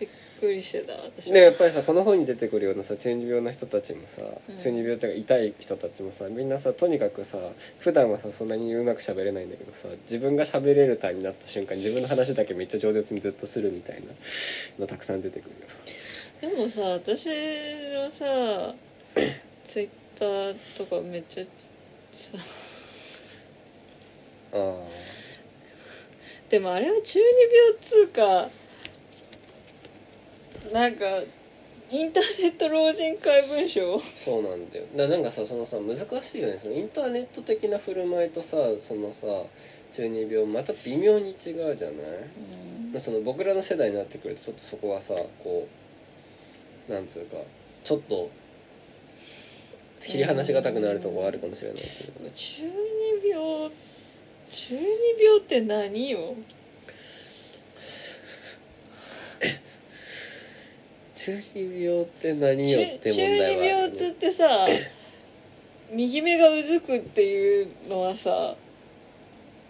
[SPEAKER 2] びっくりしてた私
[SPEAKER 1] でやっぱりさこの本に出てくるようなさ中二病の人たちもさ、
[SPEAKER 2] うん。
[SPEAKER 1] 中二病っていうか痛い人たちもさみんなさとにかくさ普段はさそんなにうまく喋れないんだけどさ自分が喋れるタイになった瞬間に自分の話だけめっちゃ饒舌にずっとするみたいなのたくさん出てくるよ。
[SPEAKER 2] でもさ私のさツイッターとかめっちゃさ
[SPEAKER 1] ああ
[SPEAKER 2] でもあれは中二病っつうかなんかインターネット老人会文章？
[SPEAKER 1] そうなんだよ。だなんかさそのさ難しいよね。そのインターネット的な振る舞いとさそのさ中二病また微妙に違うじゃない？
[SPEAKER 2] うん。
[SPEAKER 1] その僕らの世代になってくるとちょっとそこはさこうなんつうかちょっと切り離しがたくなるとこあるかもしれないけどね。
[SPEAKER 2] 中二病中二病って何よ？[LAUGHS]
[SPEAKER 1] 中二病って何
[SPEAKER 2] 中
[SPEAKER 1] よって
[SPEAKER 2] 中
[SPEAKER 1] 問題はあるよ
[SPEAKER 2] 二病っつっ
[SPEAKER 1] ね
[SPEAKER 2] てさ右目がうずくっていうのはさ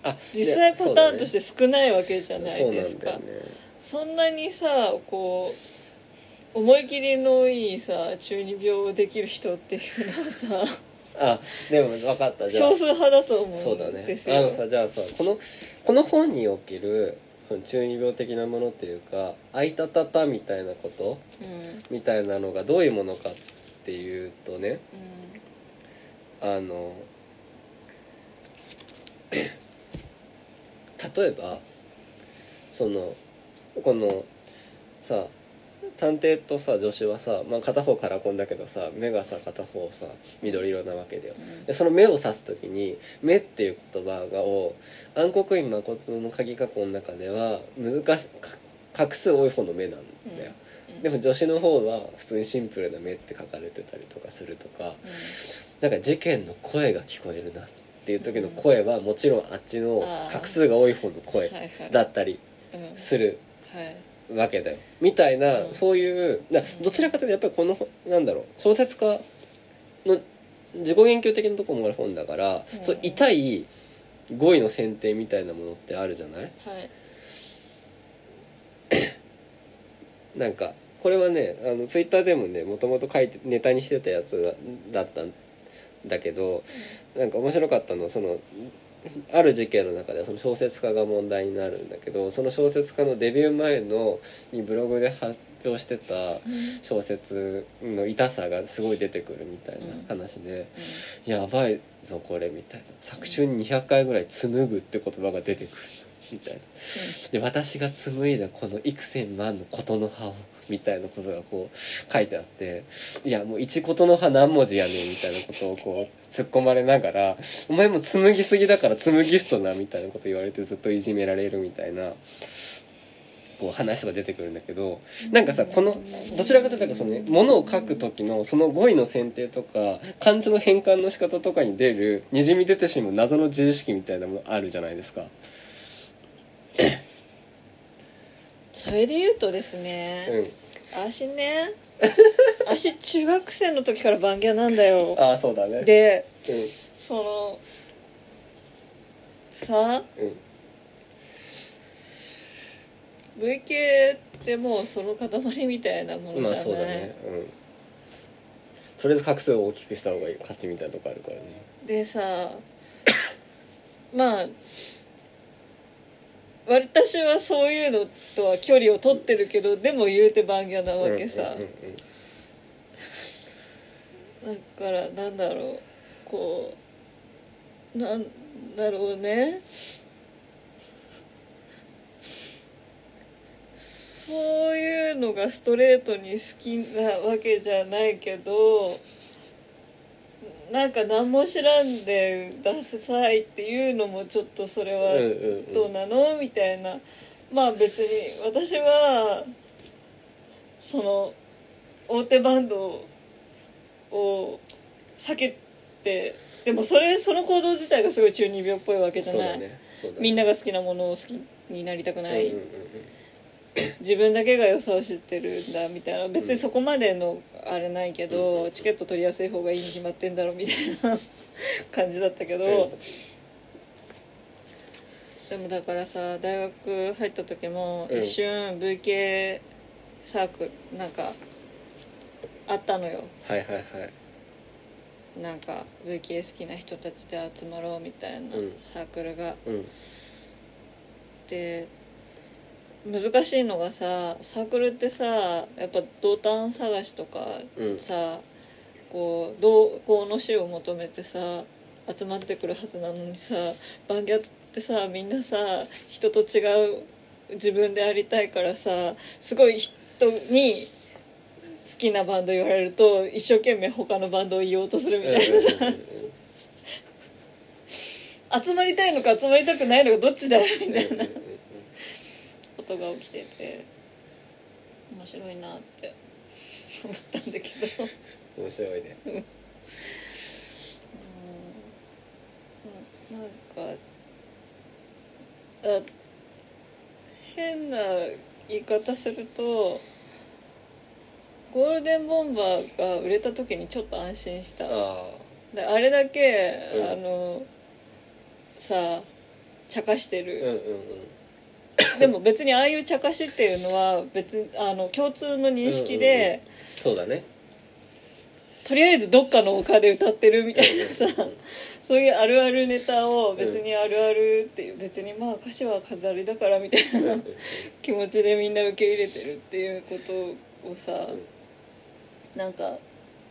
[SPEAKER 1] あ
[SPEAKER 2] 実際パターンとして少ないわけじゃない
[SPEAKER 1] そう
[SPEAKER 2] ですか。
[SPEAKER 1] なんだよね
[SPEAKER 2] そんなにさこう思い切りのいいさ中二病できる人っていうのはさ
[SPEAKER 1] あでも分かった。じゃあ
[SPEAKER 2] 少数派だと思
[SPEAKER 1] そうだね
[SPEAKER 2] うんですよ。
[SPEAKER 1] あのさじゃあさこのこの本におけるその中二病的なものっていうか「あいたたた」みたいなこと
[SPEAKER 2] うん。
[SPEAKER 1] みたいなのがどういうものかっていうとね
[SPEAKER 2] うん。
[SPEAKER 1] あの例えばそのこのさ探偵とさ助手はさ、まあ、片方カラコンだけどさ目がさ片方さ緑色なわけだよ。
[SPEAKER 2] うん。
[SPEAKER 1] でその目を指す時に「目」っていう言葉がを暗黒院誠の鍵括弧の中では難しか画数多い方の目なんだよ、
[SPEAKER 2] うん。
[SPEAKER 1] でも女子の方は普通にシンプルな目って書かれてたりとかするとかなんか事件の声が聞こえるなっていう時の声はもちろんあっちの画数が多い方の
[SPEAKER 2] うん
[SPEAKER 1] 声だったり
[SPEAKER 2] うん。
[SPEAKER 1] する。
[SPEAKER 2] はい
[SPEAKER 1] わけだよ。みたいな、
[SPEAKER 2] うん。
[SPEAKER 1] そういうだどちらかというとやっぱりこのなんだろう小説家の自己言及的なところもある本だから、
[SPEAKER 2] うん。
[SPEAKER 1] そう痛い語彙の選定みたいなものってあるじゃない？
[SPEAKER 2] はい。
[SPEAKER 1] なんかこれはねあのツイッターでもねもともと書いてネタにしてたやつだったんだけどなんか面白かったのはそのある事件の中ではその小説家が問題になるんだけどその小説家のデビュー前のにブログで発表してた小説の痛さがすごい出てくるみたいな話で、やばいぞこれみたいな。作中に200回ぐらい「紡ぐ」って言葉が出てくるみたいな。で私が紡いだこの幾千万の琴の葉をみたいなことがこう書いてあっていやもう一琴の葉何文字やねんみたいなことをこう突っ込まれながら「お前も紡ぎすぎだから紡ぎストな」みたいなこと言われてずっといじめられるみたいな。こう話が出てくるんだけどなんかさこのどちらかというとそのねものを書く時のその語彙の選定とか漢字の変換の仕方とかに出るにじみ出てしまう謎の自意識みたいなものあるじゃないですか。
[SPEAKER 2] それで言うとです
[SPEAKER 1] う
[SPEAKER 2] ね、
[SPEAKER 1] ん、
[SPEAKER 2] 足ね足中学生の時からバンギャなんだよ
[SPEAKER 1] ああそうだね。
[SPEAKER 2] で
[SPEAKER 1] うん
[SPEAKER 2] そのさ
[SPEAKER 1] うん、
[SPEAKER 2] VK ってもうその塊みたいなものじゃない、
[SPEAKER 1] まあそうだね。うん。とりあえず画数を大きくした方がいい勝ちみたいなとこあるからね。
[SPEAKER 2] でさまあ私はそういうのとは距離を取ってるけどでも言うてバンギャなわけさ、だからなんだろうこうなんだろうね。そういうのがストレートに好きなわけじゃないけどなんか何も知らんでダサいっていうのもちょっとそれはどうなの？みたいな。まあ別に私はその大手バンドを避けてでもそれその行動自体がすごい中二病っぽいわけじゃない、
[SPEAKER 1] ね。ね。
[SPEAKER 2] みんなが好きなものを好きになりたくない、自分だけが良さを知ってるんだみたいな。別にそこまでのあれないけど、
[SPEAKER 1] うん
[SPEAKER 2] チケット取りやすい方がいいに決まってんだろみたいな感じだったけど、
[SPEAKER 1] うん
[SPEAKER 2] でもだからさ大学入った時も
[SPEAKER 1] うん
[SPEAKER 2] 一瞬 VK サークルなんかあったのよ。
[SPEAKER 1] はいはいはい。
[SPEAKER 2] なんか VK 好きな人たちで集まろうみたいな
[SPEAKER 1] うん。
[SPEAKER 2] サークルが、
[SPEAKER 1] うん。
[SPEAKER 2] で難しいのがさサークルってさやっぱ同担探しとか
[SPEAKER 1] うん。
[SPEAKER 2] さ、こう同行の死を求めてさ集まってくるはずなのにさバンギャってさみんなさ人と違う自分でありたいからさすごい人に好きなバンド言われると一生懸命他のバンドを言おうとするみたいなさ。[LAUGHS] 集まりたいのか集まりたくないのかどっちだよみたいなことが起きてて面白いなって思ったんだけど。
[SPEAKER 1] うん面白いね。
[SPEAKER 2] うんなんかあ変な言い方するとゴールデンボンバーが売れた時にちょっと安心した
[SPEAKER 1] あ
[SPEAKER 2] であれだけ、
[SPEAKER 1] うん
[SPEAKER 2] あのさ茶化してる、
[SPEAKER 1] うん。[LAUGHS]
[SPEAKER 2] でも別にああいう茶化しっていうのは別にあの共通の認識で、
[SPEAKER 1] そうだね。
[SPEAKER 2] とりあえずどっかの丘で歌ってるみたいなさ、
[SPEAKER 1] うんうんうん
[SPEAKER 2] そういうあるあるネタを別にあるあるっていう別にまあ歌詞は飾りだからみたいな
[SPEAKER 1] うんうんうん
[SPEAKER 2] 気持ちでみんな受け入れてるっていうことをさ、なんか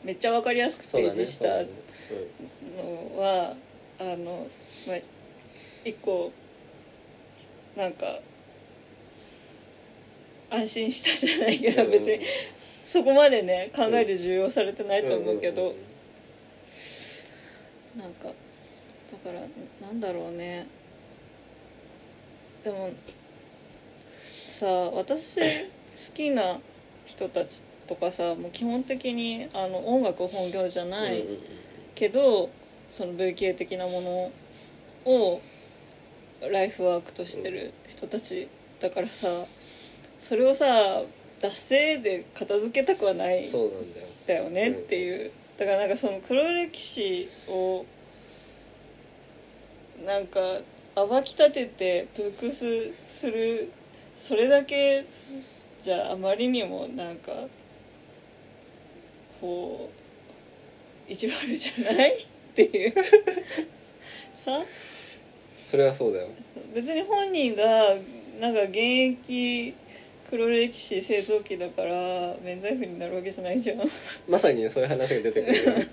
[SPEAKER 2] めっちゃ分かりやすく。提示した
[SPEAKER 1] そうだね
[SPEAKER 2] のはあの、まあ、一個なんか安心したじゃないけど
[SPEAKER 1] うん。
[SPEAKER 2] 別にそこまでね考えて重要されてないと思うけど。なんかだからなんだろうね。でもさ私好きな人たちとかさもう基本的にあの音楽本業じゃない、けどその文系的なものをライフワークとしてる人たちだからさそれをさ脱製で片付けたくはない
[SPEAKER 1] そうなんだよ。
[SPEAKER 2] だよねっていう。だからなんかその黒歴史をなんか暴き立ててプークスするそれだけじゃあまりにもなんかこう意地悪じゃないっていう。[LAUGHS] さ？
[SPEAKER 1] それはそうだよ。
[SPEAKER 2] 別に本人がなんか現役黒歴史製造機だから免罪符になるわけじゃないじゃん。
[SPEAKER 1] まさにそういう話が出てくるよ、[LAUGHS] うん、
[SPEAKER 2] なんか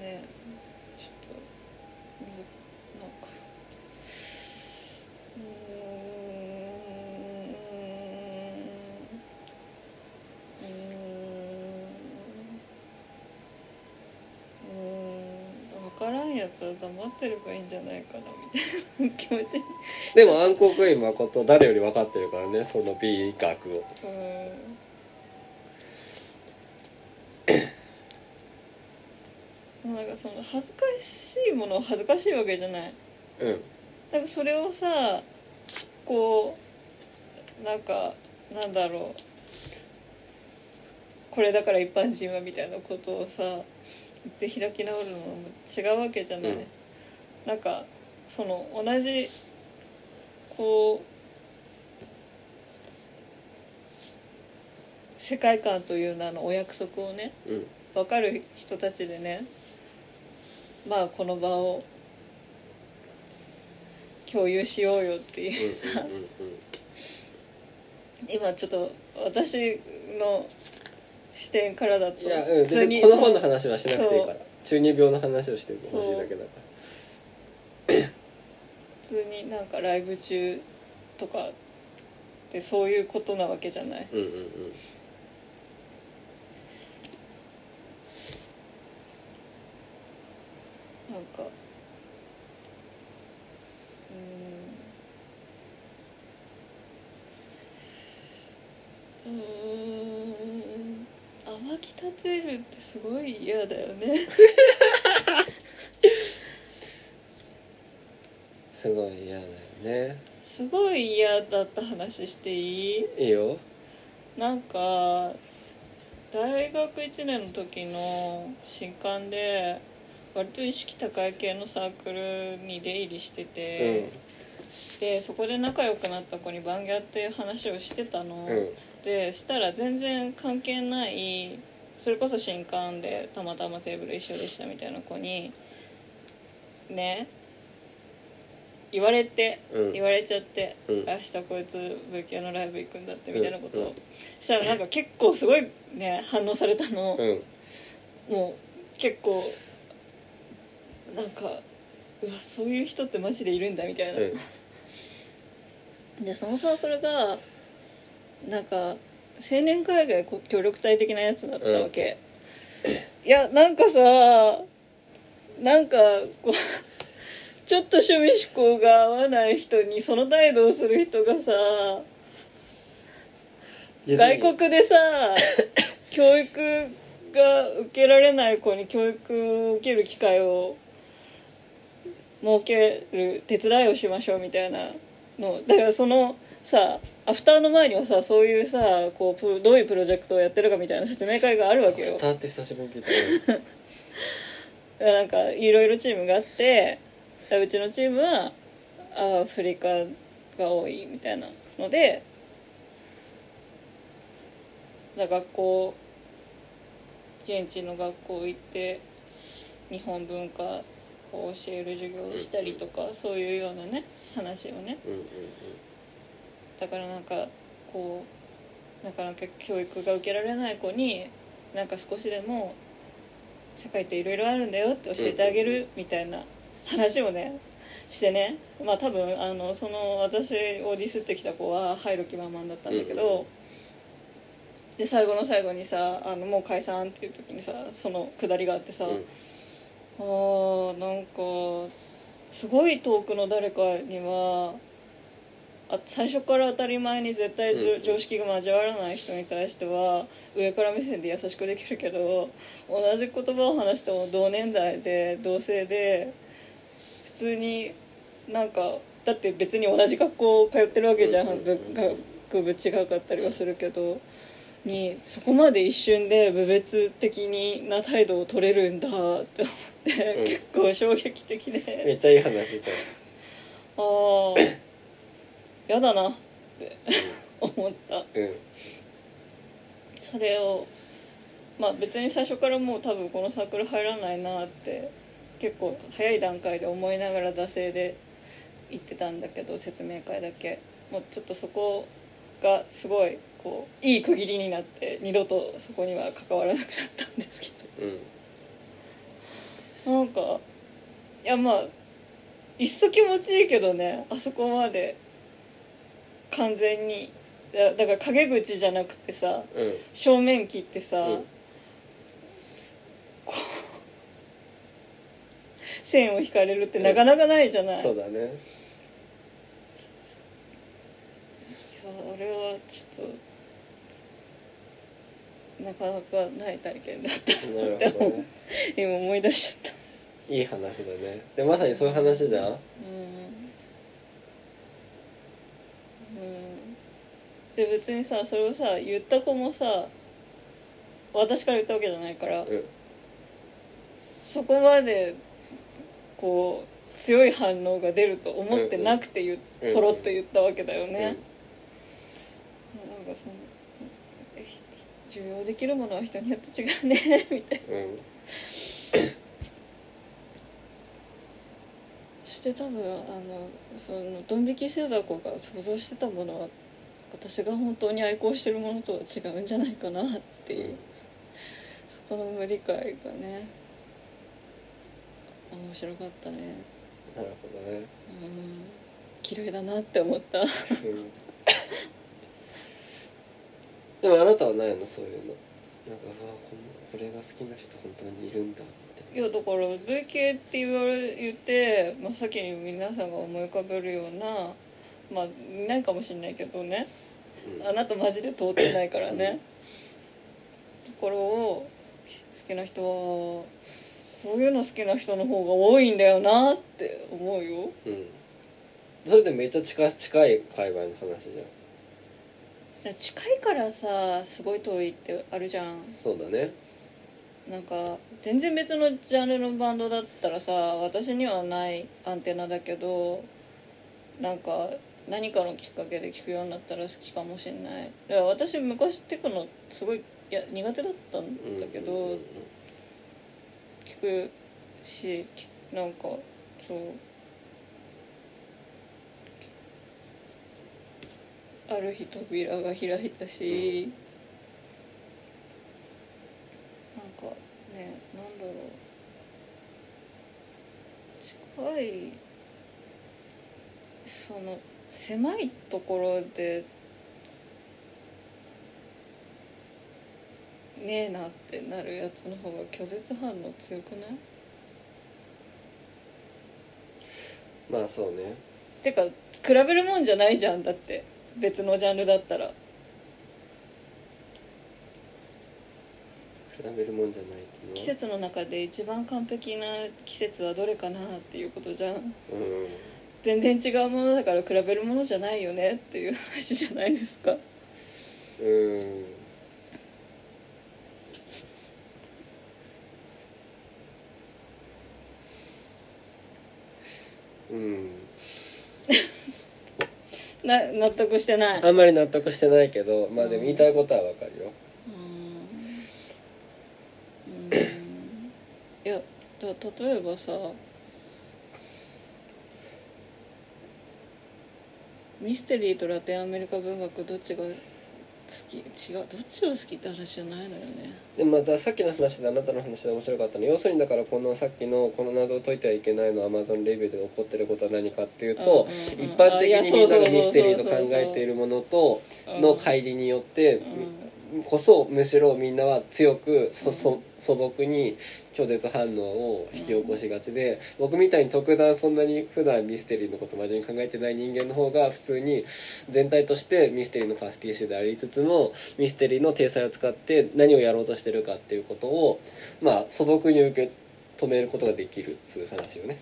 [SPEAKER 2] ねちょっとむずなんかうーんうーんうーん分からんやつは黙ってればいいんじゃないかなみたいな気持ちに。
[SPEAKER 1] でも暗黒院誠誰より分かってるからねその美学。を
[SPEAKER 2] うん。もうなんかその恥ずかしいものは恥ずかしいわけじゃない。
[SPEAKER 1] うん。
[SPEAKER 2] だからそれをさこうなんかなんだろう。これだから一般人はみたいなことをさ言って開き直るのも違うわけじゃない、
[SPEAKER 1] うん。
[SPEAKER 2] なんかその同じこう世界観という名のお約束をね
[SPEAKER 1] うん。
[SPEAKER 2] 分かる人たちでねまあこの場を共有しようよって
[SPEAKER 1] うん
[SPEAKER 2] いうさ、今ちょっと私の視点からだと。
[SPEAKER 1] いや、うん、別にこの本の話はしなくていいから。中二病の話をしてほしいだけだか
[SPEAKER 2] 普通になんかライブ中とかってそういうことなわけじゃない。
[SPEAKER 1] らうんうんうん
[SPEAKER 2] なんかうーん。うーん暴き立てるってすごい嫌だよね。
[SPEAKER 1] すごい嫌だよね。
[SPEAKER 2] すごい嫌だった話していい？
[SPEAKER 1] いいよ。
[SPEAKER 2] なんか大学1年の時の新刊で割と意識高い系のサークルに出入りしてて、でそこで仲良くなった子にバンギャっていう話をしてたの、
[SPEAKER 1] うん。うん
[SPEAKER 2] でしたら全然関係ないそれこそ新刊でたまたまテーブル一緒でしたみたいな子にね言われて、
[SPEAKER 1] うん。
[SPEAKER 2] 言われちゃって、
[SPEAKER 1] うん。
[SPEAKER 2] 明日こいつ V 系のライブ行くんだってみたいなことを、
[SPEAKER 1] うん。うん
[SPEAKER 2] したらなんか結構すごいね反応されたの、
[SPEAKER 1] うん。
[SPEAKER 2] もう結構なんかうわそういう人ってマジでいるんだみたいな、でそのサークルがなんか青年海外協力隊的なやつだったわけ、いやなんかさなんかこう [LAUGHS] ちょっと趣味思考が合わない人にその態度をする人がさ外国でさ教育が受けられない子に教育を受ける機会を設ける手伝いをしましょうみたいなのだからそのさアフターの前にはさそういうさこうプどういうプロジェクトをやってるかみたいな説明会があるわけよ。
[SPEAKER 1] スターって久しぶりに聞いた。ね [LAUGHS]
[SPEAKER 2] なんかいろいろチームがあってうちのチームはアフリカが多いみたいなのでだ学校現地の学校行って日本文化を教える授業をしたりとかそういうようなね話をね。だからなんかこうなかなか教育が受けられない子になんか少しでも世界っていろいろあるんだよって教えてあげるみたいな話をねしてね。まあ多分あのその私をディスってきた子は入る気満々だったんだけど、で最後の最後にさあのもう解散っていう時にさそのくだりがあってさ、
[SPEAKER 1] うん
[SPEAKER 2] あーなんかすごい遠くの誰かにはあ最初から当たり前に絶対常識が交わらない人に対しては上から目線で優しくできるけど同じ言葉を話しても同年代で同性で普通になんかだって別に同じ学校通ってるわけじゃん。学部違かったりはするけどにそこまで一瞬で部別的にな態度を取れるんだって思っ結構衝撃的
[SPEAKER 1] め
[SPEAKER 2] で
[SPEAKER 1] っちゃいい話こ
[SPEAKER 2] ああやだな。って思った。
[SPEAKER 1] れうん。
[SPEAKER 2] それをまあ別に最初からもう多分このサークル入らないなって結構早い段階で思いながら惰性で行ってたんだけど説明会だけ。もうちょっとそこがすごいこういい区切りになって二度とそこには関わらなくなったんですけ
[SPEAKER 1] うん。
[SPEAKER 2] どなんかいやまあいっそ気持ちいいけどねあそこまで完全に。だだから陰口じゃなくてさ
[SPEAKER 1] うん。
[SPEAKER 2] 正面切ってさ、
[SPEAKER 1] うん。
[SPEAKER 2] こう線を引かれるってなかなかないじゃない、
[SPEAKER 1] そうだね。
[SPEAKER 2] いやあれはちょっとなかなかない体験だった
[SPEAKER 1] なる
[SPEAKER 2] って
[SPEAKER 1] ね。
[SPEAKER 2] 今思い出しちゃった。
[SPEAKER 1] いい話だねでまさにそういう話じゃん。
[SPEAKER 2] うん。うん。で別にさそれをさ言った子もさ私から言ったわけじゃないから、
[SPEAKER 1] うん。
[SPEAKER 2] そこまでこう強い反応が出ると思ってなくて言う、
[SPEAKER 1] うん
[SPEAKER 2] ポロッと言ったわけだよ
[SPEAKER 1] うん。
[SPEAKER 2] ね、なんかそのえ重要できるものは人によって違うね [LAUGHS] みたいな。
[SPEAKER 1] うん
[SPEAKER 2] そして多分あのそのドン引きしてた子が想像してたものは私が本当に愛好してるものとは違うんじゃないかなっていう、
[SPEAKER 1] うん。
[SPEAKER 2] そこの無理解がね面白かったね。
[SPEAKER 1] なるほどね。
[SPEAKER 2] うん。嫌いだなって思った。
[SPEAKER 1] うん [LAUGHS] でもあなたはないの？そういうの。なんかうわこんこれが好きな人本当にいるんだみ
[SPEAKER 2] いやだから V 系って言われ言って真っ先に皆さんが思い浮かべるようなまあいないかもしれないけどね。
[SPEAKER 1] たいな
[SPEAKER 2] あなたマジで通ってないからね、ところを好きな人はこういうの好きな人の方が多いんだよなって思うよ。
[SPEAKER 1] うん、うん、それでめっちゃ近近い界隈の話じゃん
[SPEAKER 2] 近いからさすごい遠いってあるじゃん。
[SPEAKER 1] そうだね。
[SPEAKER 2] なんか全然別のジャンルのバンドだったらさ私にはないアンテナだけどなんか何かのきっかけで聞くようになったら好きかもしれない。だから私昔テクノすごいいや苦手だったんだけど、
[SPEAKER 1] うんうんうん
[SPEAKER 2] 聞くしきなんかそうある日扉が開いたし、なんかねなんだろう。近いその狭いところでねえなってなるやつの方が拒絶反応強くない？
[SPEAKER 1] まあそうね。
[SPEAKER 2] てか比べるもんじゃないじゃんだって別のジャンルだったら。
[SPEAKER 1] 比べるもんじゃない
[SPEAKER 2] 季節の中で一番完璧な季節はどれかなっていうことじゃん。
[SPEAKER 1] うん。
[SPEAKER 2] 全然違うものだから比べるものじゃないよねっていう話じゃないですか。
[SPEAKER 1] うん。うん [LAUGHS]
[SPEAKER 2] な納得してない。
[SPEAKER 1] あんまり納得してないけどまあでも言いたいことはわかるよ。
[SPEAKER 2] うん。うん。いやだ例えばさミステリーとラテンアメリカ文学どっちが好き違うどっちが好きって話じゃないのよね。
[SPEAKER 1] でもまたさっきの話であなたの話で面白かったの。要するにだからこのさっきのこの謎を解いてはいけないのアマゾンレビューで起こってることは何かっていうと
[SPEAKER 2] うんうんうん。
[SPEAKER 1] 一般的にみんながミステリーと考えているものとの乖離によって
[SPEAKER 2] うん
[SPEAKER 1] こそむしろみんなは強くそそ素朴に拒絶反応を引き起こしがちで、僕みたいに特段そんなに普段ミステリーのこと真面目に考えてない人間の方が普通に全体としてミステリーのパスティッシュでありつつもミステリーの体裁を使って何をやろうとしてるかっていうことをまあ素朴に受け止めることができるっつう話よね。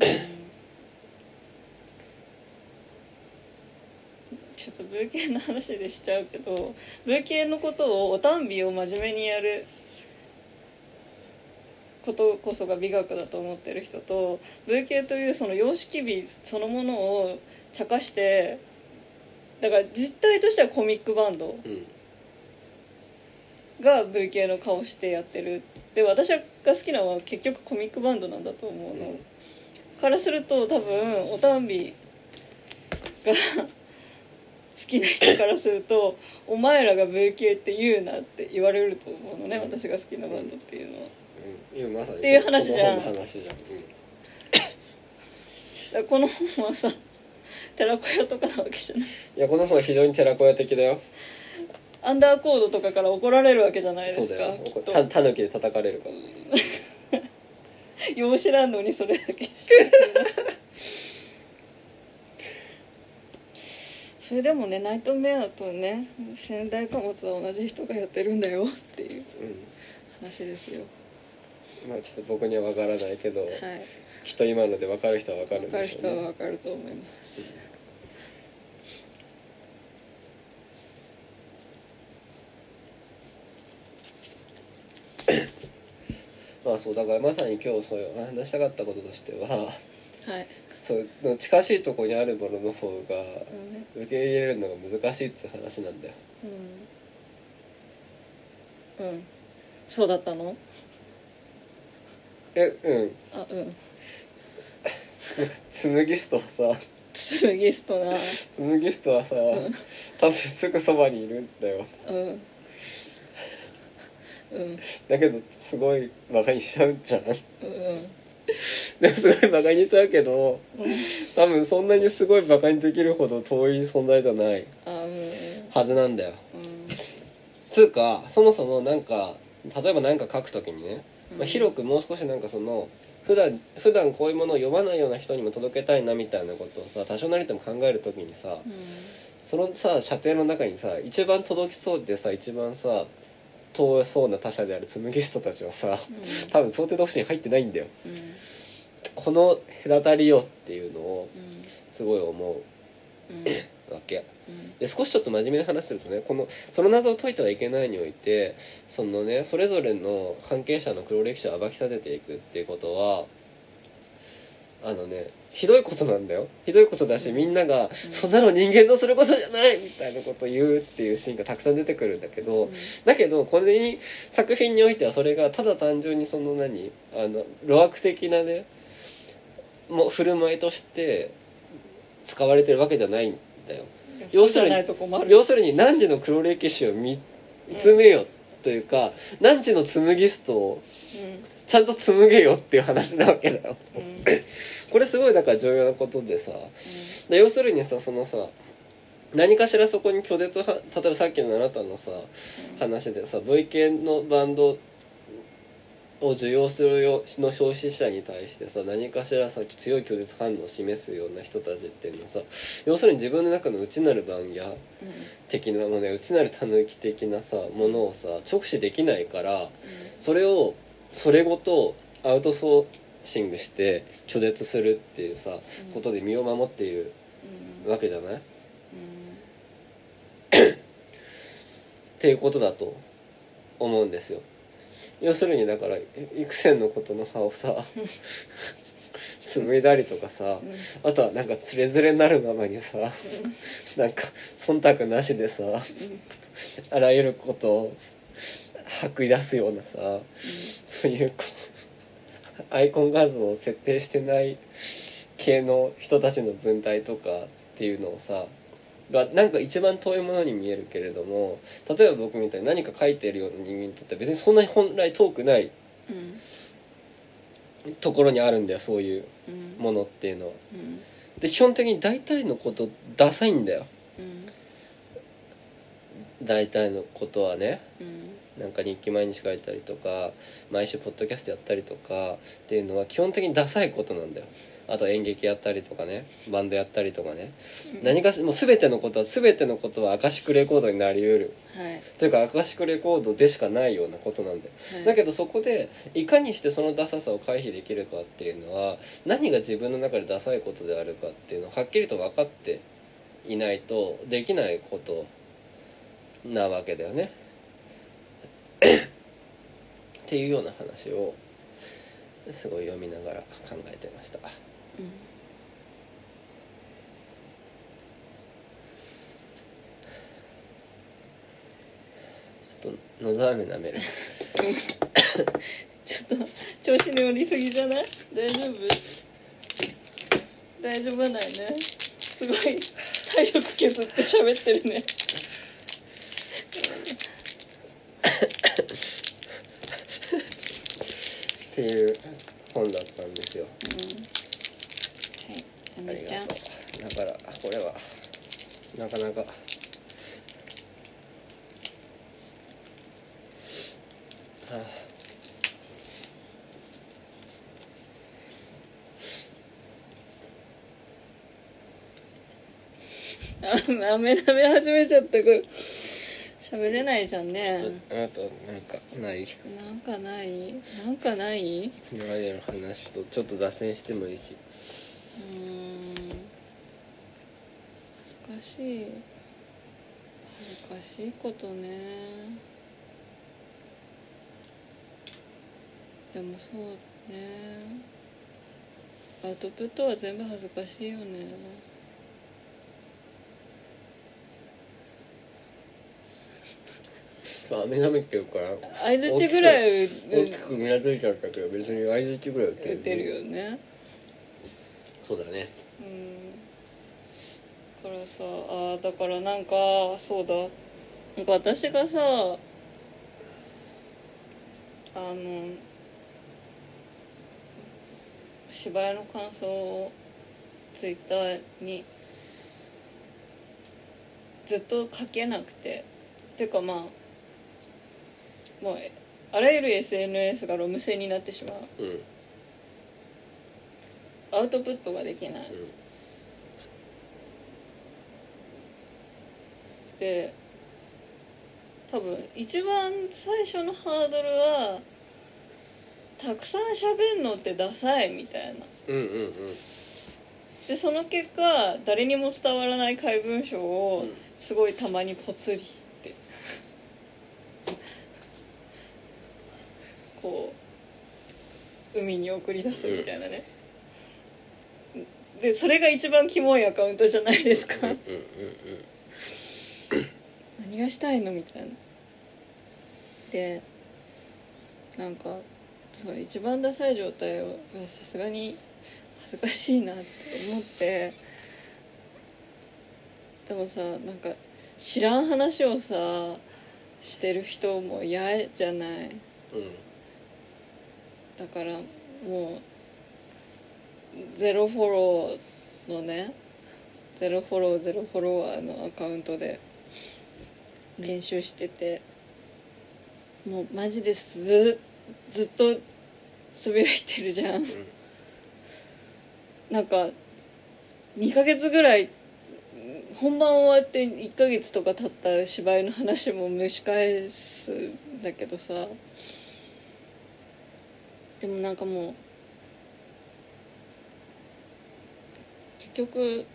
[SPEAKER 2] うん [LAUGHS] うんちょっと文系の話でしちゃうけど文系のことをおたんびを真面目にやることこそが美学だと思ってる人と文系というその様式美そのものを茶化してだから実態としてはコミックバンド
[SPEAKER 1] うん
[SPEAKER 2] が V 系の顔してやってる。で私が好きなのは結局コミックバンドなんだと思うの、からすると多分おたんびが好きな人からすると「お前らが V 系って言うな」って言われると思うのね私が好きなバンドっていうのは。
[SPEAKER 1] うん、今まさに
[SPEAKER 2] っていう話じゃん。
[SPEAKER 1] この本の話じゃん、
[SPEAKER 2] この本はさ寺子屋とかなわけじゃない。
[SPEAKER 1] いやこの本は非常に寺子屋的だよ。
[SPEAKER 2] アンダーコードとかから怒られるわけじゃないですか
[SPEAKER 1] たたぬきで叩かれるから。[LAUGHS]
[SPEAKER 2] よう知らんのにそれだけしてるそれでもねナイトメアとね仙台貨物は同じ人がやってるんだよっていう
[SPEAKER 1] う
[SPEAKER 2] 話ですよ。
[SPEAKER 1] んまあちょっと僕には分からないけど、
[SPEAKER 2] はい。
[SPEAKER 1] きっと今ので分かる人は分かるん
[SPEAKER 2] 分かる人は
[SPEAKER 1] でしょうね。
[SPEAKER 2] 分かると思います。
[SPEAKER 1] まあそうだからまさに今日そういう話したかったこととしては
[SPEAKER 2] はい、
[SPEAKER 1] そうの近しいところにあるものの方が
[SPEAKER 2] うん。
[SPEAKER 1] 受け入れるのが難しいっつう話なんだよ。
[SPEAKER 2] うん、うん、そうだったの？
[SPEAKER 1] えうん。
[SPEAKER 2] あうん。
[SPEAKER 1] つむぎストはさ
[SPEAKER 2] ツーギストな。
[SPEAKER 1] つむぎストはさ多分すぐそばにいるんだよ。
[SPEAKER 2] うん。うん。
[SPEAKER 1] だけどすごいバカにしちゃうんじゃん。
[SPEAKER 2] うん [LAUGHS]
[SPEAKER 1] でもすごいバカにしちゃうけど
[SPEAKER 2] うん。
[SPEAKER 1] 多分そんなにすごいバカにできるほど遠い存在じゃない
[SPEAKER 2] あうん。
[SPEAKER 1] はずなんだよ。
[SPEAKER 2] うん。
[SPEAKER 1] つうかそもそもなんか例えば何か書くときにね、まあ、広
[SPEAKER 2] く
[SPEAKER 1] くもう少しなんかその普段普段こういうものを読まないような人にも届けたいなみたいなことをさ多少なりとも考えるときにさ
[SPEAKER 2] うん。
[SPEAKER 1] そのさ射程の中にさ一番届きそうでさ一番さ遠そうな他者である紬ストたちはさ多分想定読書に入ってないんだよ。
[SPEAKER 2] うん。うん
[SPEAKER 1] この隔たりよっていうのを
[SPEAKER 2] うん。
[SPEAKER 1] すごい思
[SPEAKER 2] うん。
[SPEAKER 1] う [COUGHS] わけ。
[SPEAKER 2] うん。
[SPEAKER 1] で少しちょっと真面目に話するとねこのその謎を解いてはいけないにおいてそのねそれぞれの関係者の黒歴史を暴き立てていくっていうことはあのねひどいことなんだよ。ひどいことだしみんなが、そんなの人間のすることじゃない！みたいなことを言うっていうシーンがたくさん出てくるんだけど、だけどこれに作品においてはそれがただ単純にその何？あの路悪的なねもう振る舞いとして使われてるわけじゃないんだよ。要するに要するに汝の黒歴史を見つめよというか汝の紡ぎストを
[SPEAKER 2] うん。
[SPEAKER 1] ちゃんと紡げよっていう話なわけだよ。
[SPEAKER 2] うん [LAUGHS]
[SPEAKER 1] これすごいだから重要なことでさ。で要するにさそのさ何かしらそこに拒絶は例えばさっきのあなたのさ話でさ V 系のバンドを受容するよの消費者に対してさ何かしらさ強い拒絶反応を示すような人たちっていうのはさ要するに自分の中の内なる番屋的なものや内なる狸的なさものをさ直視できないからそれをそれごとアウトソーシングして拒絶するっていうさ
[SPEAKER 2] うん。
[SPEAKER 1] ことで身を守っている
[SPEAKER 2] うん。
[SPEAKER 1] わけじゃない？っ
[SPEAKER 2] うん。
[SPEAKER 1] ていうことだと思うんですよ。要するにだから幾千のことの葉をさ [LAUGHS] 紡いだりとかさあとはなんかつれづれになるままにさなんか忖度なしでさあらゆることを吐き出すようなさそういうこうアイコン画像を設定してない系の人たちの文体とかっていうのをさがなんか一番遠いものに見えるけれども例えば僕みたいに何か書いているような人間にとっては別にそんなに本来遠くない
[SPEAKER 2] うん
[SPEAKER 1] ところにあるんだよそういう
[SPEAKER 2] うん
[SPEAKER 1] ものっていうのは。
[SPEAKER 2] うん。
[SPEAKER 1] で基本的に大体のことダサいんだよ。
[SPEAKER 2] うん。
[SPEAKER 1] 大体のことはね。
[SPEAKER 2] うん
[SPEAKER 1] なんか日記毎日書いたりとか毎週ポッドキャストやったりとかっていうのは基本的にダサいことなんだよ。あと演劇やったりとかねバンドやったりとかね、何かしもう全てのことは全てのことはアカシックレコードになりうる。
[SPEAKER 2] はい。
[SPEAKER 1] というかアカシックレコードでしかないようなことなんだよ。
[SPEAKER 2] はい。
[SPEAKER 1] だけどそこでいかにしてそのダサさを回避できるかっていうのは何が自分の中でダサいことであるかっていうのをはっきりと分かっていないとできないことなわけだよね。っていうような話をすごい読みながら考えてました。
[SPEAKER 2] うん
[SPEAKER 1] ちょっと野沢目なめる。[LAUGHS]
[SPEAKER 2] ちょっと調子に乗りすぎじゃない？大丈夫？大丈夫ないねすごい体力削って喋ってるね
[SPEAKER 1] っていう本だったんですよ。
[SPEAKER 2] はい
[SPEAKER 1] あ
[SPEAKER 2] あみちゃん
[SPEAKER 1] りがとう。だからこれはなかなか。はあ [LAUGHS]
[SPEAKER 2] ああめなめ始めちゃったこれ喋れないじゃんね。
[SPEAKER 1] あとなんかない？
[SPEAKER 2] なんかない？なんかない？う
[SPEAKER 1] 今までの話とちょっと脱線してもいいし。
[SPEAKER 2] ーん。恥ずかしい。恥ずかしいことね。でもそうね。アウトプットは全部恥ずかしいよね
[SPEAKER 1] 雨なめってるから
[SPEAKER 2] 相づちぐらい
[SPEAKER 1] 大きくうなずいちゃったけど別に相づちぐらい打って
[SPEAKER 2] 打てるよね。
[SPEAKER 1] そうだね。
[SPEAKER 2] うん。だからさあーだからなんかそうだ。なんか私がさあの芝居の感想をツイッターにずっと書けなくて。ていうかまあもうあらゆる SNS がロム線になってしまう。
[SPEAKER 1] うん。うん
[SPEAKER 2] アウトプットができない。で多分一番最初のハードルはたくさん喋んのってダサいみたいな。
[SPEAKER 1] うんうんうん。
[SPEAKER 2] でその結果誰にも伝わらない怪文書を
[SPEAKER 1] うん。
[SPEAKER 2] すごいたまにポツリってこう海に送り出すみたいなね、でそれが一番キモいアカウントじゃないですか、何がしたいのみたいな。でなんかそう一番ダサい状態はさすがに恥ずかしいなって思って。でもさなんか知らん話をさしてる人も嫌じゃない？
[SPEAKER 1] うんうん
[SPEAKER 2] だからもうゼロフォローのねゼロフォローゼロフォロワーのアカウントで練習しててもうマジですずずっとつぶやいてるじゃん。なんか2ヶ月ぐらい本番終わって1ヶ月とか経った芝居の話も蒸し返すんだけどさでもなんかもう結局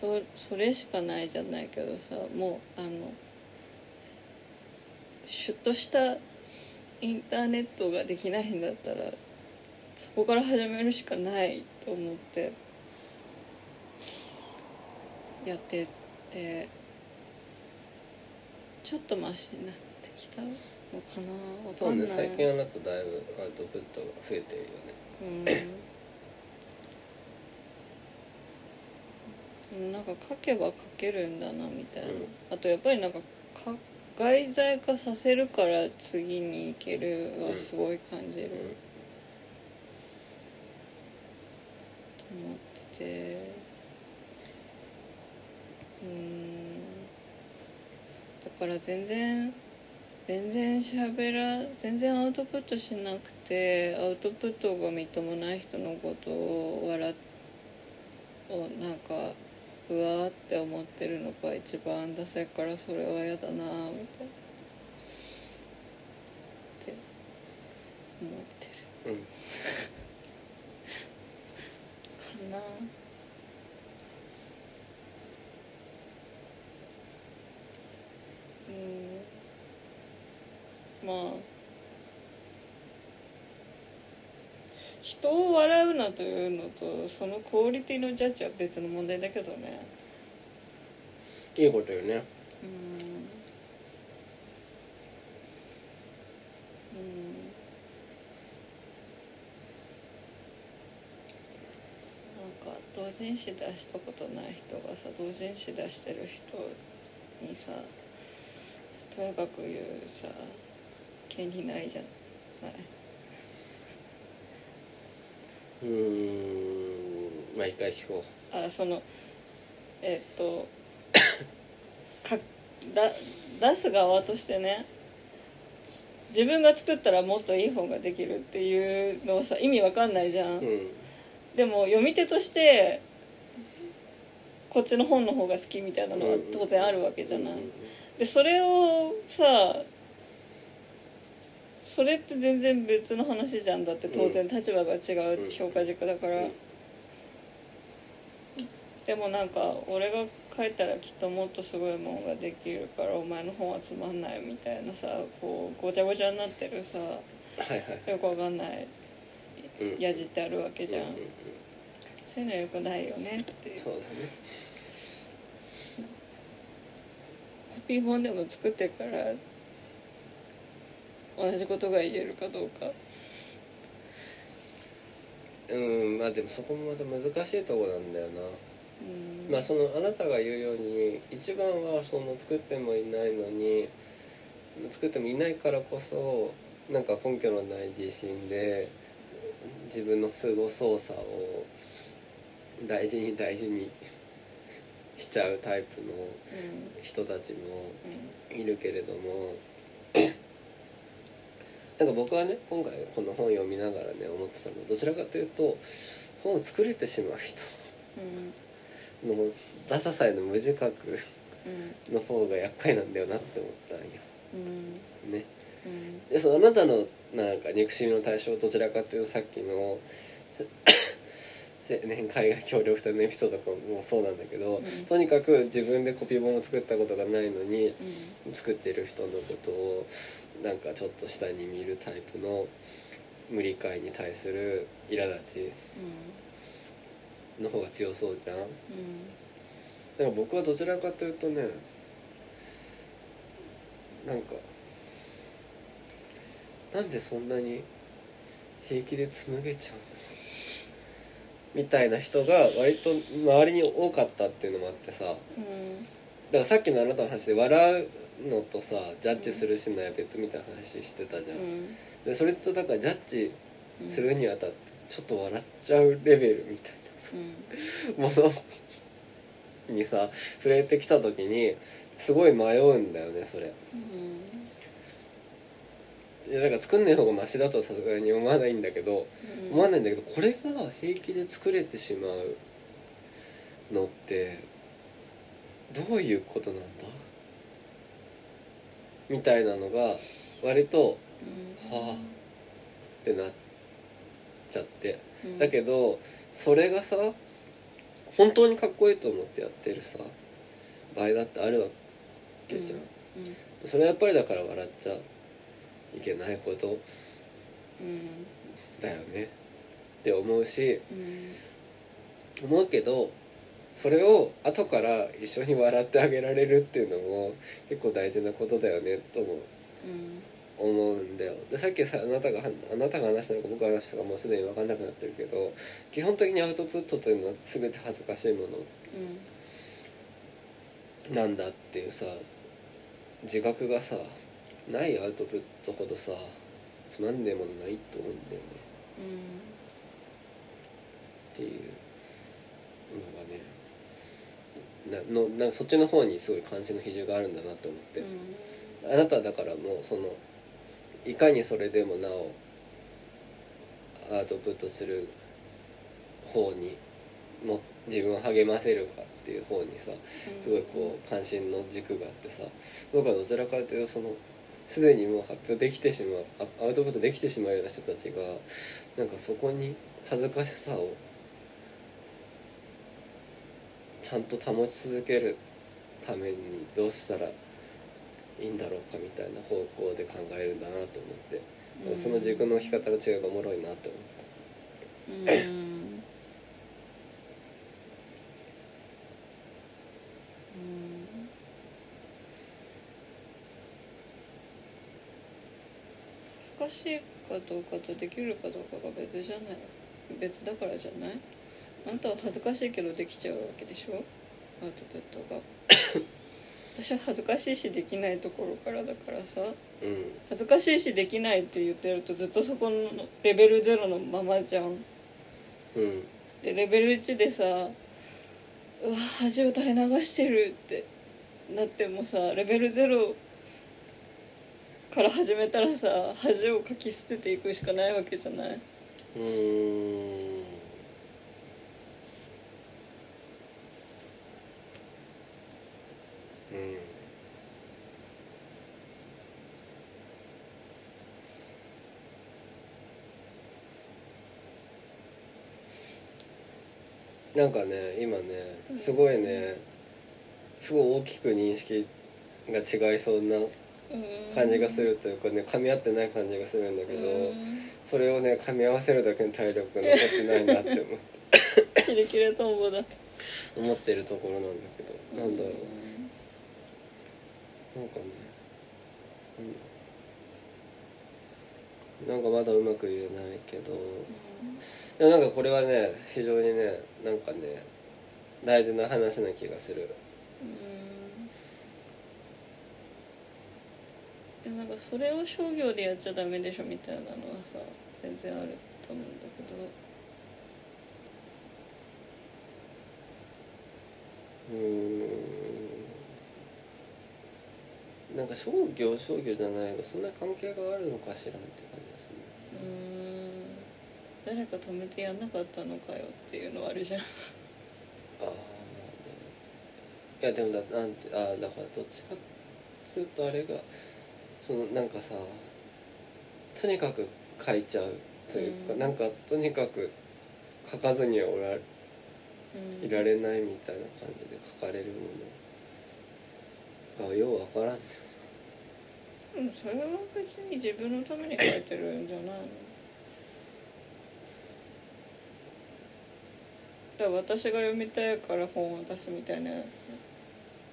[SPEAKER 2] そそれしかないじゃないけどさもうあのシュッとしたインターネットができないんだったらそこから始めるしかないと思ってやっててちょっとマシになってきた。のかなわ
[SPEAKER 1] そうね
[SPEAKER 2] かんない
[SPEAKER 1] 最近はだとだいぶアウトプットが増えてるよね。
[SPEAKER 2] うん。なんか書けば書けるんだなみたいな、
[SPEAKER 1] うん。
[SPEAKER 2] あとやっぱりなんかか外在化させるから次に行けるはすごい感じる、と思ってて。うん。から全然全然しゃべら全然アウトプットしなくてアウトプットがみっともない人のことを笑をなんかうわーって思ってるのが一番ダサいからそれは嫌だなみたいなって思ってる。
[SPEAKER 1] うん
[SPEAKER 2] かなうんまあ。人を笑うなというのとそのクオリティのジャッジは別の問題だけどね。
[SPEAKER 1] いいことよね。
[SPEAKER 2] うん。うん。なんか同人誌出したことない人がさ同人誌出してる人にさとやかく言うさ権利ないじゃない。う
[SPEAKER 1] ーんまあ一回聞こ
[SPEAKER 2] あそのえっと [COUGHS] かだ出す側としてね自分が作ったらもっといい方ができるっていうのはさ意味わかんないじゃん、
[SPEAKER 1] ううん。
[SPEAKER 2] でも読み手としてこっちの本の方が好きみたいなのは当然あるわけじゃない、
[SPEAKER 1] うん。
[SPEAKER 2] でそれをさそれって全然別の話じゃん。だって当然立場が違う評価軸だから、
[SPEAKER 1] うん。
[SPEAKER 2] でもなんか俺が書いたらきっともっとすごいもんができるからお前の本はつまんないみたいなさこうごちゃごちゃになってるさよくわかんない
[SPEAKER 1] うん
[SPEAKER 2] やじってあるわけじゃん。そういうのはよくないよねっていう。
[SPEAKER 1] そうだね。
[SPEAKER 2] コピー本でも作ってから同じことが言えるかどうか。
[SPEAKER 1] うんまあでもそこもまた難しいとこなんだよな。
[SPEAKER 2] うん。
[SPEAKER 1] まあそのあなたが言うように一番はその作ってもいないのに作ってもいないからこそなんか根拠のない自信で自分のすご操作を大事に大事にしちゃうタイプの
[SPEAKER 2] うん。
[SPEAKER 1] 人たちも
[SPEAKER 2] うん。
[SPEAKER 1] いるけれどもなんか僕はね今回この本読みながらね思ってたのはどちらかというと本を作れてしまう人
[SPEAKER 2] うん。
[SPEAKER 1] のダサさへの無自覚
[SPEAKER 2] うん。
[SPEAKER 1] の方が厄介なんだよなって思ったんよ。
[SPEAKER 2] うん。
[SPEAKER 1] ね。
[SPEAKER 2] うん。
[SPEAKER 1] でそのあなたのなんか憎しみの対象どちらかというとさっきの [COUGHS] 青年海外協力隊のエピソードとかもそうなんだけど、
[SPEAKER 2] うん。
[SPEAKER 1] とにかく自分でコピー本を作ったことがないのに
[SPEAKER 2] うん。
[SPEAKER 1] 作ってる人のことをなんかちょっと下に見るタイプの無理解に対する苛立ちの方が強そうじゃん。だから僕はどちらかというとねなんかなんでそんなに平気で紡げちゃうんだみたいな人が割と周りに多かったっていうのもあってさ。だか
[SPEAKER 2] うん
[SPEAKER 1] らさっきのあなたの話で笑うのとさジャッジするしないは別みたいな話してたじゃん、
[SPEAKER 2] うん。
[SPEAKER 1] でそれとだからジャッジ
[SPEAKER 2] うん。
[SPEAKER 1] するにあたってちょっと笑っちゃうレベルみたい
[SPEAKER 2] うん。
[SPEAKER 1] なものにさ触れてきた時にすごい迷うんだよねそれ。
[SPEAKER 2] うん。
[SPEAKER 1] いやだから作んない方がマシだとはさすがに思わないんだけど思わないんだけどこれが平気で作れてしまうのってどういうことなんだ？みたいなのが割と
[SPEAKER 2] うん。
[SPEAKER 1] はあってなっちゃって。
[SPEAKER 2] うん。
[SPEAKER 1] だけどそれがさ本当にかっこいいと思ってやってるさ場合だってあるわけじゃん、
[SPEAKER 2] うん。
[SPEAKER 1] それはやっぱりだから笑っちゃいけないこと。
[SPEAKER 2] うん。
[SPEAKER 1] だよね。って思うし
[SPEAKER 2] うん。
[SPEAKER 1] 思うけどそれを後から一緒に笑ってあげられるっていうのも結構大事なことだよねとも思うんだよ。でさっきさあなたがあなたが話したのか僕が話したのかもうすでに分かんなくなってるけど基本的にアウトプットというのは全て恥ずかしいものなんだっていうさ自覚がさないアウトプットほどさつまんねえものないと思うんだよね。っていうのがねなのなんかそっちの方にすごい関心の比重があるんだなと思って、あなたはだからもうそのいかにそれでもなおアウトプットする方にも自分を励ませるかっていう方にさすごいこう関心の軸があってさ僕はどちらかというとそのすでにもう発表できてしまうアアウトプットできてしまうような人たちがなんかそこに恥ずかしさをちゃんと保ち続けるためにどうしたらいいんだろうかみたいな方向で考えるんだなと思って、
[SPEAKER 2] うん。
[SPEAKER 1] その軸の置き方の違いがおもろいなって思った。
[SPEAKER 2] うん。うん。恥ずかしいかどうかとできるかどうかが別じゃない。別だからじゃない？あなたは恥ずかしいけどできちゃうわけでしょ？アウトプットが。[COUGHS] 私は恥ずかしいしできないところからだからさ。
[SPEAKER 1] うん。
[SPEAKER 2] 恥ずかしいしできないって言ってるとずっとそこのレベル0のままじゃん。
[SPEAKER 1] うん。
[SPEAKER 2] でレベル1でさうわ恥を垂れ流してるってなってもさレベル0から始めたらさ恥をかき捨てていくしかないわけじゃない？う
[SPEAKER 1] んなんかね今ねすごいねすごい大きく認識が違いそうな感じがするというかね噛み合ってない感じがするんだけどそれをね噛み合わせるだけの体力が残ってないなって思って。
[SPEAKER 2] キレキレトンボだ。
[SPEAKER 1] 思ってるところなんだけどなんだろう。なんかね、うん、なんかまだうまく言えないけど。でもなんかこれはね非常にねなんかね大事な話な気がする。
[SPEAKER 2] うん。いやなんかそれを商業でやっちゃダメでしょみたいなのはさ全然あると思うんだけど。
[SPEAKER 1] うーん。なんか商業商業じゃないがそんな関係があるのかしらんって感じですね。
[SPEAKER 2] うん誰か止めてやんなかったのかよっていうのはあるじゃん。
[SPEAKER 1] ああまあね。いやでもだなんてああだからどっちかっつうとあれがそのなんかさとにかく書いちゃうというか、
[SPEAKER 2] うん。
[SPEAKER 1] なんかとにかく書かずにはおら
[SPEAKER 2] うん。
[SPEAKER 1] いられないみたいな感じで書かれるものがようわからんね
[SPEAKER 2] うんそれは別に自分のために書いてるんじゃないの？だから私が読みたいから本を出すみたいな
[SPEAKER 1] う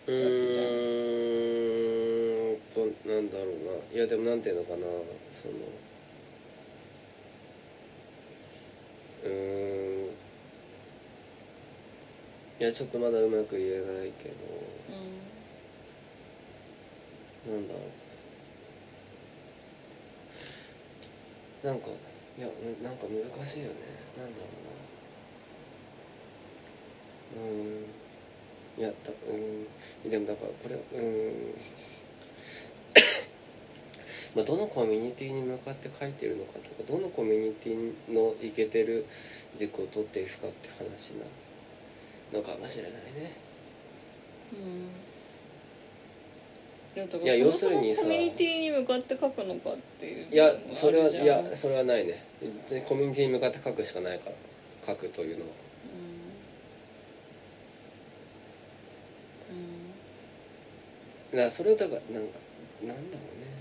[SPEAKER 2] つじゃん。
[SPEAKER 1] ーんなんだろうな。いやでもなんていうのかな。そのうん。いやちょっとまだうまく言えないけど。
[SPEAKER 2] う
[SPEAKER 1] なんだろう。なんかいやなんか難しいよね。なんだろうな。うーん。いやだうーん。でもだからこれうーん。[COUGHS] まあどのコミュニティに向かって書いてるのかとかどのコミュニティのいけてる軸を取っていくかって話なのかもしれないね。
[SPEAKER 2] んうん。いや
[SPEAKER 1] 要するに
[SPEAKER 2] コミュニティに向かって書くのかっていう
[SPEAKER 1] いやそれはいやそれはないね。でコミュニティに向かって書くしかないから。書くというのは
[SPEAKER 2] うん
[SPEAKER 1] だからそれをだからなんかなんだろうね。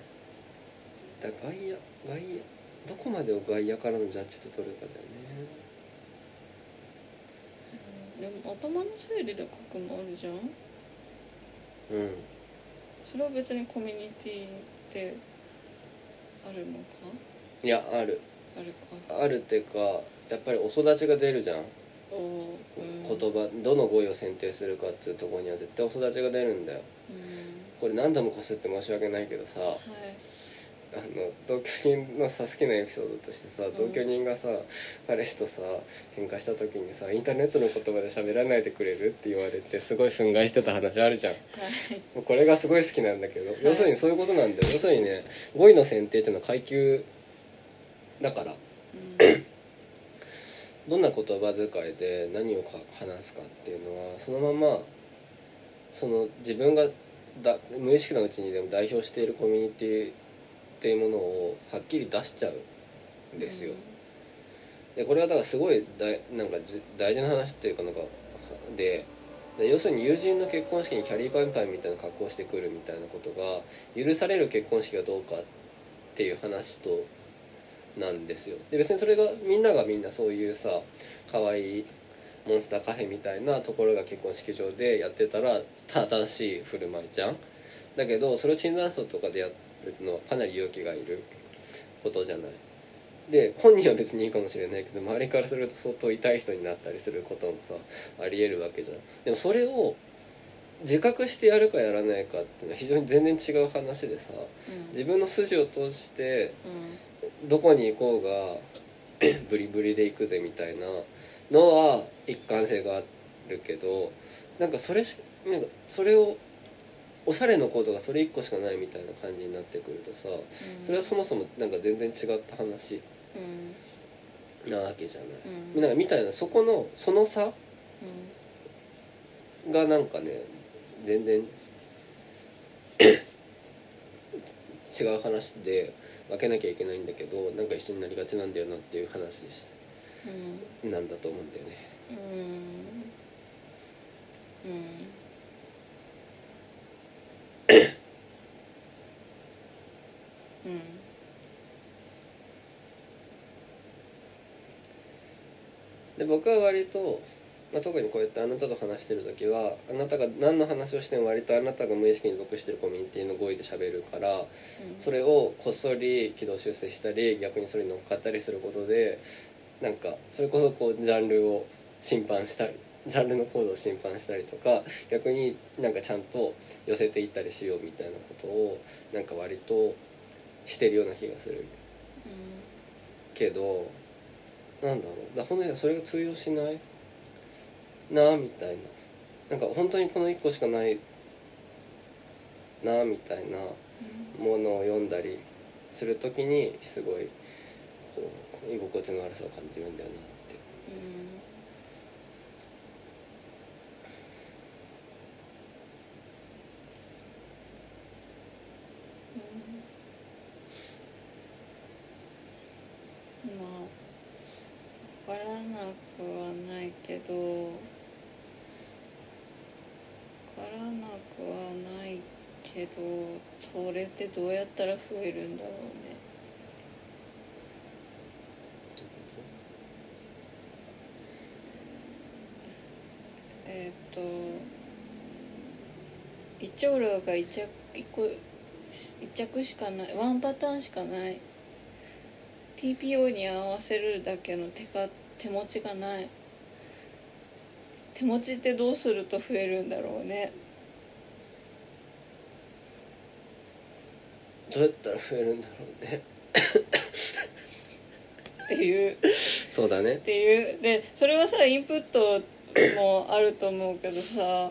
[SPEAKER 1] だ外野外野どこまでを外野からのジャッジと取るかだよね。
[SPEAKER 2] うん。でも頭の整理で書くのあるじゃん
[SPEAKER 1] うん
[SPEAKER 2] それは別にコミュニティってあるのか？
[SPEAKER 1] いやある。
[SPEAKER 2] あるか。
[SPEAKER 1] あるっていうかやっぱりお育ちが出るじゃん。
[SPEAKER 2] うん。
[SPEAKER 1] 言葉どの語彙を選定するかっていうところには絶対お育ちが出るんだよ。
[SPEAKER 2] うん
[SPEAKER 1] これ何度もこすって申し訳ないけどさ
[SPEAKER 2] はい。
[SPEAKER 1] あの同居人のさ好きなエピソードとしてさ同居人がさ、彼氏とさ喧嘩した時にさインターネットの言葉で喋らないでくれるって言われてすごい憤慨してた話あるじゃん。
[SPEAKER 2] はい。
[SPEAKER 1] もうこれがすごい好きなんだけど、要するにそういうことなんだよ。要するにね語彙の選定っていうのは階級だから。どんな言葉遣いで何をか話すかっていうのはそのままその自分がだ無意識のうちにでも代表しているコミュニティっていうものをはっきり出しちゃうんですよ。でこれはだからすごい大なんかじ大事な話っていうかなんかでで要するに友人の結婚式にキャリーパンパンみたいな格好をしてくるみたいなことが許される結婚式がどうかっていう話となんですよで別にそれがみんながみんなそういうさ可愛いモンスターカフェみたいなところが結婚式場でやってたら正しい振る舞いじゃんだけどそれを椿山荘とかでやるのはかなり勇気がいることじゃない。で本人は別にいいかもしれないけど周りからすると相当痛い人になったりすることもさありえるわけじゃん。でもそれを自覚してやるかやらないかっていうのは非常に全然違う話でさ。
[SPEAKER 2] うん。
[SPEAKER 1] 自分の筋を通して
[SPEAKER 2] うん
[SPEAKER 1] どこに行こうが [CLEARS THROAT] ブリブリで行くぜみたいなのは一貫性があるけどなんかそれしなんかそれをおしゃれのコードがそれ一個しかないみたいな感じになってくるとさそれはそもそもなんか全然違った話
[SPEAKER 2] うん
[SPEAKER 1] なわけじゃない。
[SPEAKER 2] うん
[SPEAKER 1] なんかみたいなそこのその差がなんかね全然 [COUGHS] 違う話で分けなきゃいけないんだけどなんか一緒になりがちなんだよなっていう話
[SPEAKER 2] うん
[SPEAKER 1] なんだと思うんだよね。
[SPEAKER 2] うん。うん。うん。
[SPEAKER 1] で僕は割と、まあ、特にこうやってあなたと話してる時はあなたが何の話をしても割とあなたが無意識に属してるコミュニティの語彙で喋るからそれをこっそり軌道修正したり逆にそれに乗っかったりすることでなんかそれこそこうジャンルを侵犯したりジャンルのコードを侵犯したりとか逆になんかちゃんと寄せていったりしようみたいなことをなんか割としてるような気がするけどなんだろう。だ本当にそれが通用しないなあみたいな。なんか本当にこの1個しかないなあみたいなものを読んだりする時にすごいこう居心地の悪さを感じるんだよな。って
[SPEAKER 2] まあ分からなくはないけど分からなくはないけどそれってどうやったら増えるんだろうね。えっ、と一丁羅が一着一個一着しかないワンパターンしかない。TPO に合わせるだけの手か手持ちがない。手持ちってどうすると増えるんだろうね。
[SPEAKER 1] どうやったら増えるんだろうね。
[SPEAKER 2] っていう。
[SPEAKER 1] そうだね。
[SPEAKER 2] っていう。でそれはさインプットもあると思うけどさ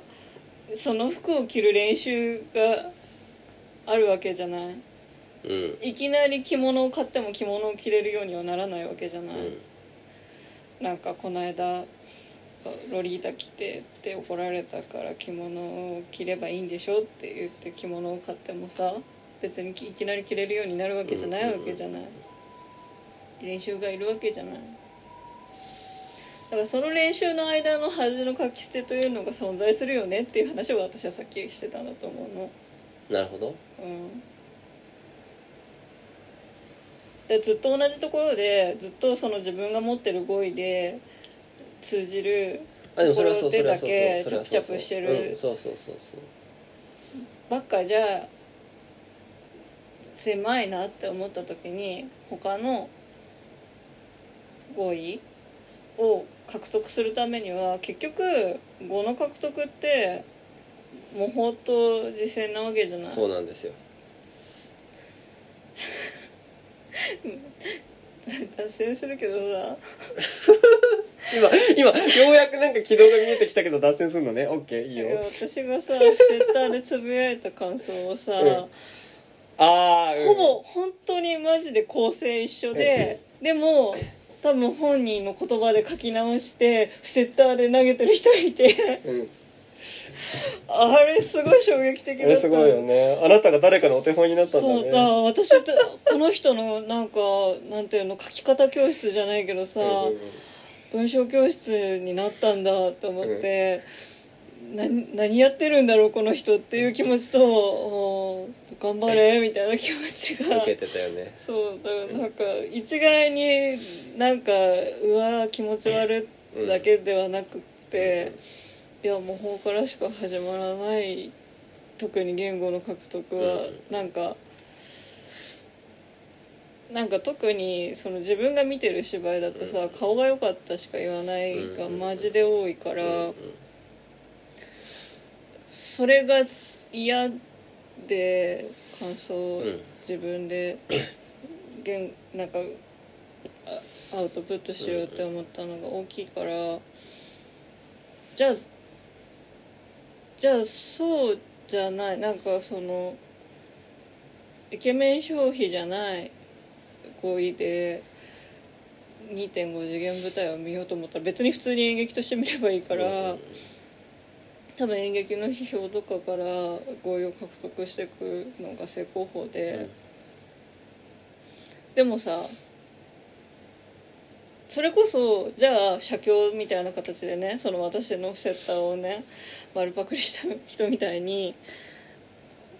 [SPEAKER 2] その服を着る練習があるわけじゃない。
[SPEAKER 1] うん。
[SPEAKER 2] いきなり着物を買っても着物を着れるようにはならないわけじゃない、
[SPEAKER 1] うん
[SPEAKER 2] なんかこの間ロリータ着てって怒られたから着物を着ればいいんでしょって言って着物を買ってもさ別にいきなり着れるようになるわけじゃないわけじゃない。練習がいるわけじゃない。だからその練習の間の恥の書き捨てというのが存在するよねっていう話を私はさっきしてたんだと思うの。
[SPEAKER 1] なるほど。
[SPEAKER 2] うんでずっと同じところでずっとその自分が持ってる語彙で通じるところでだけチャプチャプしてる。
[SPEAKER 1] うんそうそうそうそう。
[SPEAKER 2] ばっかじゃ狭いなって思った時に他の語彙を獲得するためには結局語の獲得って模倣と実践なわけじゃない。
[SPEAKER 1] そうなんですよ [LAUGHS]
[SPEAKER 2] 脱線するけどさ。
[SPEAKER 1] 今今ようやくなんか軌道が見えてきたけど脱線するのね。オッケーいいよ。
[SPEAKER 2] 私がさツイッターでつぶやいた感想をさ、
[SPEAKER 1] うん。ああ、うん。
[SPEAKER 2] ほぼ本当にマジで構成一緒で、でも多分本人の言葉で書き直してフセッターで投げてる人いて。
[SPEAKER 1] うん
[SPEAKER 2] あれすごい衝撃的だった。
[SPEAKER 1] あれすごいよね。あなたが誰かのお手本になったんだね。
[SPEAKER 2] そう。だ私とこの人のなんか [LAUGHS] なんていうの書き方教室じゃないけどさ、
[SPEAKER 1] うんうんうん。
[SPEAKER 2] 文章教室になったんだと思って、な何やってるんだろうこの人っていう気持ちと頑張れみたいな気持ちが。
[SPEAKER 1] 受けてたよね。
[SPEAKER 2] そうだからなんか一概になんかうわ気持ち悪いだけではなくって、いやもう法からしか始まらない特に言語の獲得は
[SPEAKER 1] うん。
[SPEAKER 2] なんか、なんか特にその自分が見てる芝居だとさ、
[SPEAKER 1] うん。
[SPEAKER 2] 顔が良かったしか言わないが
[SPEAKER 1] うん。
[SPEAKER 2] マジで多いから、それが嫌で感想自分で言なんかあアウトプットしようって思ったのが大きいからじゃあじゃあそうじゃない。なんかそのイケメン消費じゃない。行為で2.5次元舞台を見ようと思ったら別に普通に演劇として見ればいいから。
[SPEAKER 1] うん
[SPEAKER 2] 多分演劇の批評とかから合意を獲得していくのが正攻法で、でもさそれこそじゃあ写経みたいな形でねその私のセッターをね丸パクリした人みたいに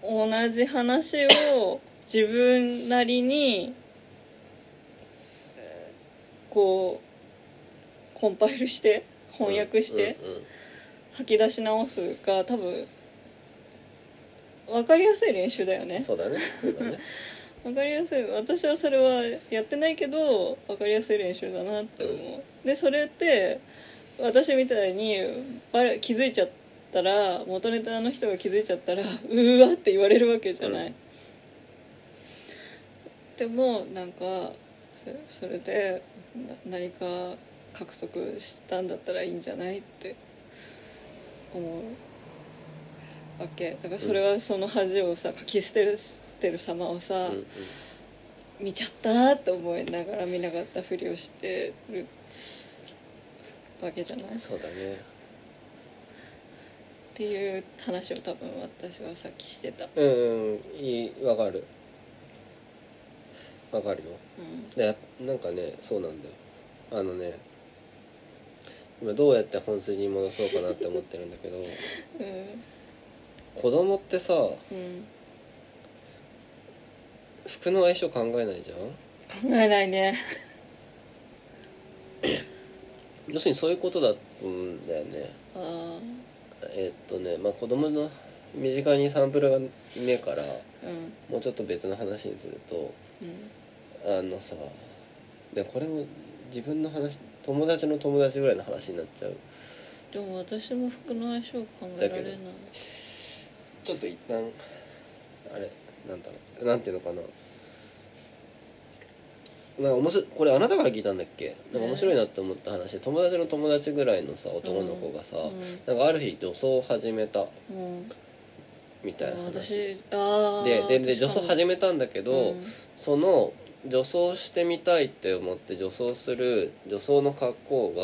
[SPEAKER 2] 同じ話を自分なりにこうコンパイルして翻訳して。吐き出し直すが多分分かりやすい練習だよね
[SPEAKER 1] そうだねそうだね
[SPEAKER 2] 分かりやすい。私はそれはやってないけど分かりやすい練習だなって思う、でそれって私みたいにバレ気づいちゃったら元ネタの人が気づいちゃったら [LAUGHS] うわって言われるわけじゃない、
[SPEAKER 1] うん
[SPEAKER 2] でもなんかそれで何か獲得したんだったらいいんじゃないって思うわけ。だからそれはその恥をさ書き捨てる捨てる様をさ、
[SPEAKER 1] うんうん。
[SPEAKER 2] 見ちゃったって思いながら見なかったふりをしてるわけじゃない？っ
[SPEAKER 1] そうだね。
[SPEAKER 2] ていう話を多分私はさっきしてた、
[SPEAKER 1] うんうん。いいわかる。わかるよ。
[SPEAKER 2] うん。
[SPEAKER 1] でなんかねそうなんだよ。あのね今どうやって本筋に戻そうかなって思ってるんだけど [LAUGHS] 子供ってさ
[SPEAKER 2] うん
[SPEAKER 1] 服の相性考えないじゃん。
[SPEAKER 2] 考えないね。
[SPEAKER 1] 要するにそういうことだうんだよね。
[SPEAKER 2] あ
[SPEAKER 1] えっとねまあ子供の身近にサンプルがねえから
[SPEAKER 2] あうん。
[SPEAKER 1] もうちょっと別の話にすると
[SPEAKER 2] うん。
[SPEAKER 1] あのさでこれも自分の話友達の友達ぐらいの話になっちゃう。
[SPEAKER 2] でも私も服の相性考えられない。
[SPEAKER 1] ちょっと一旦あれなんだろうなんていうのかな。なんか面白いこれあなたから聞いたんだっけ？なんか面白いなって思った話。で友達の友達ぐらいのさ男の子がさ、
[SPEAKER 2] うん。
[SPEAKER 1] なんかある日女装を始めた。
[SPEAKER 2] うん。
[SPEAKER 1] みたいな話。
[SPEAKER 2] 私ああ
[SPEAKER 1] ででで女装始めたんだけど、その女装してみたいって思って女装する女装の格好が、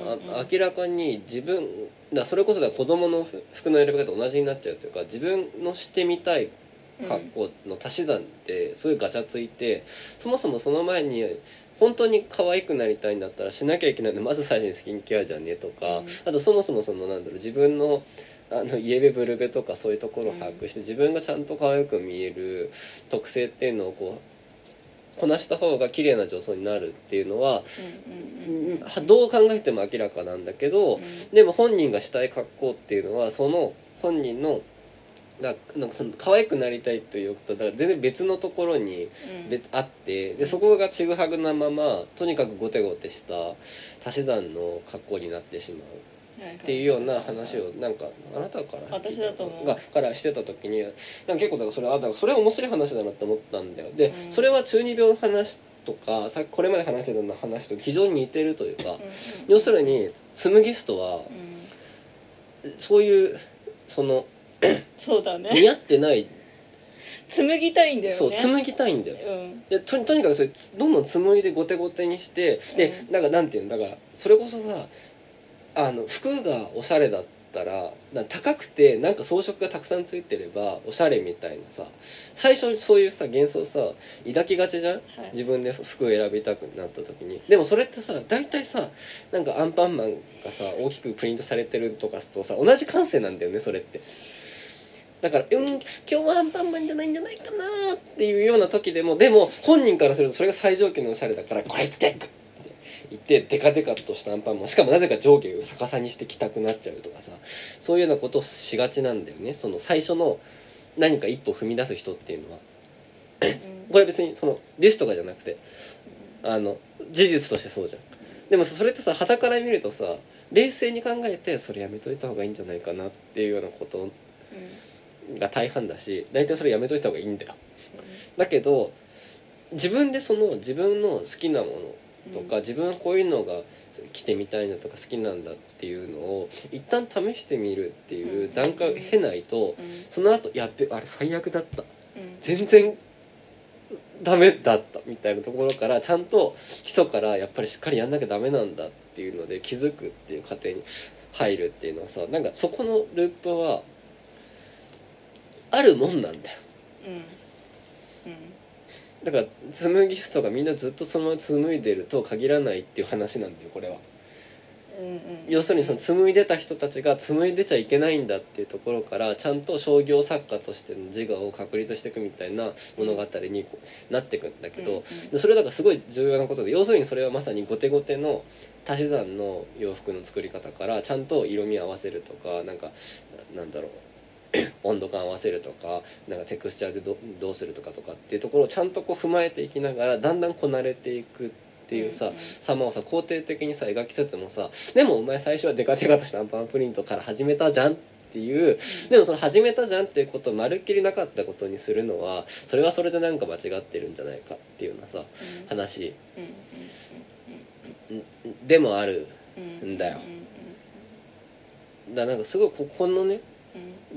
[SPEAKER 2] うんうんうんうん。
[SPEAKER 1] あ明らかに自分だそれこそだ子供の服の選び方と同じになっちゃうというか自分のしてみたい格好の足し算ってすごいガチャついてそもそもその前に本当に可愛くなりたいんだったらしなきゃいけないの。でまず最初にスキンケアじゃねとか、
[SPEAKER 2] うん。
[SPEAKER 1] あとそもそもそのなんだろう自分のあのイエベブルベとかそういうところを把握して、自分がちゃんと可愛く見える特性っていうのをこうこなした方が綺麗な女装になるっていうのは、どう考えても明らかなんだけど、
[SPEAKER 2] うん。
[SPEAKER 1] でも本人がしたい格好っていうのはその本人のがなんかその可愛くなりたいということだから全然別のところに
[SPEAKER 2] うん。
[SPEAKER 1] であってでそこがちぐはぐなままとにかくゴテゴテした足し算の格好になってしまう。っていうような話をなんかあなたから
[SPEAKER 2] 私だと思う。
[SPEAKER 1] がからしてた時になんか結構だからそれあだからそれは面白い話だなって思ったんだよ。で、
[SPEAKER 2] うん。
[SPEAKER 1] それは中二病の話とかさこれまで話してたような話と非常に似てるというか、
[SPEAKER 2] うん。
[SPEAKER 1] 要するに紬ストは
[SPEAKER 2] うん。
[SPEAKER 1] そういうその [COUGHS]
[SPEAKER 2] そうだね。
[SPEAKER 1] 似合ってない、
[SPEAKER 2] 紡ぎたいんだよね。
[SPEAKER 1] そう紡ぎたいんだよ。
[SPEAKER 2] うん。
[SPEAKER 1] でととにかくそれつどんどん紡いでゴテゴテにしてで
[SPEAKER 2] うん。
[SPEAKER 1] なんかなんていうんだからそれこそさあの服がおしゃれだったらな高くてなんか装飾がたくさんついてればおしゃれみたいなさ最初にそういうさ幻想さ抱きがちじゃん？
[SPEAKER 2] はい。
[SPEAKER 1] 自分で服を選びたくなった時に。でもそれってさ大体さなんかアンパンマンがさ大きくプリントされてるとかとさ同じ感性なんだよねそれってだからうん今日はアンパンマンじゃないんじゃないかなっていうような時でもでも本人からするとそれが最上級のおしゃれだからこれ着てくって言ってデカデカとしたアンパンマンしかもなぜか上下を逆さにして着たくなっちゃうとかさそういうようなことをしがちなんだよね。その最初の何か一歩踏み出す人っていうのはこれ別にそのディスとかじゃなくてあの事実としてそうじゃん。でもそれってさ傍から見るとさ冷静に考えてそれやめといた方がいいんじゃないかなっていうようなこと
[SPEAKER 2] うん
[SPEAKER 1] が大半だし大体それやめといた方がいいんだよ。だけど自分でその自分の好きなものとか、自分はこういうのが着てみたいなとか好きなんだっていうのを一旦試してみるっていう段階を経ないと
[SPEAKER 2] うん。
[SPEAKER 1] その後やっべあれ最悪だった。
[SPEAKER 2] うん。
[SPEAKER 1] 全然ダメだったみたいなところからちゃんと基礎からやっぱりしっかりやんなきゃダメなんだっていうので気づくっていう過程に入るっていうのはさなんかそこのループはあるもんなんだよ。
[SPEAKER 2] うん。うん。
[SPEAKER 1] だから紡ぎストがみんなずっとそのまま紡いでると限らないっていう話なんだよこれは。
[SPEAKER 2] うんうん。
[SPEAKER 1] 要するにその紡いでた人たちが紡いでちゃいけないんだっていうところからちゃんと商業作家としての自我を確立していくみたいな物語にこうなっていくんだけど、
[SPEAKER 2] うんうん。
[SPEAKER 1] でそれだからすごい重要なことで要するにそれはまさに後手後手の足し算の洋服の作り方からちゃんと色味合わせるとかなんかななんだろう [COUGHS] 温度感合わせるとかなんかテクスチャーでどどうするとかとかっていうところをちゃんとこう踏まえていきながらだんだんこなれていくっていうさ、
[SPEAKER 2] うんうん
[SPEAKER 1] 様をさ肯定的にさ描きつつもさでもお前最初はデカデカとしたアンパンプリントから始めたじゃんっていうでもその始めたじゃんっていうことをまるっきりなかったことにするのはそれはそれでなんか間違ってるんじゃないかっていうようなさ
[SPEAKER 2] うん
[SPEAKER 1] 話でもある
[SPEAKER 2] うん
[SPEAKER 1] だよ
[SPEAKER 2] うん
[SPEAKER 1] だからなんかすごいここのね
[SPEAKER 2] うん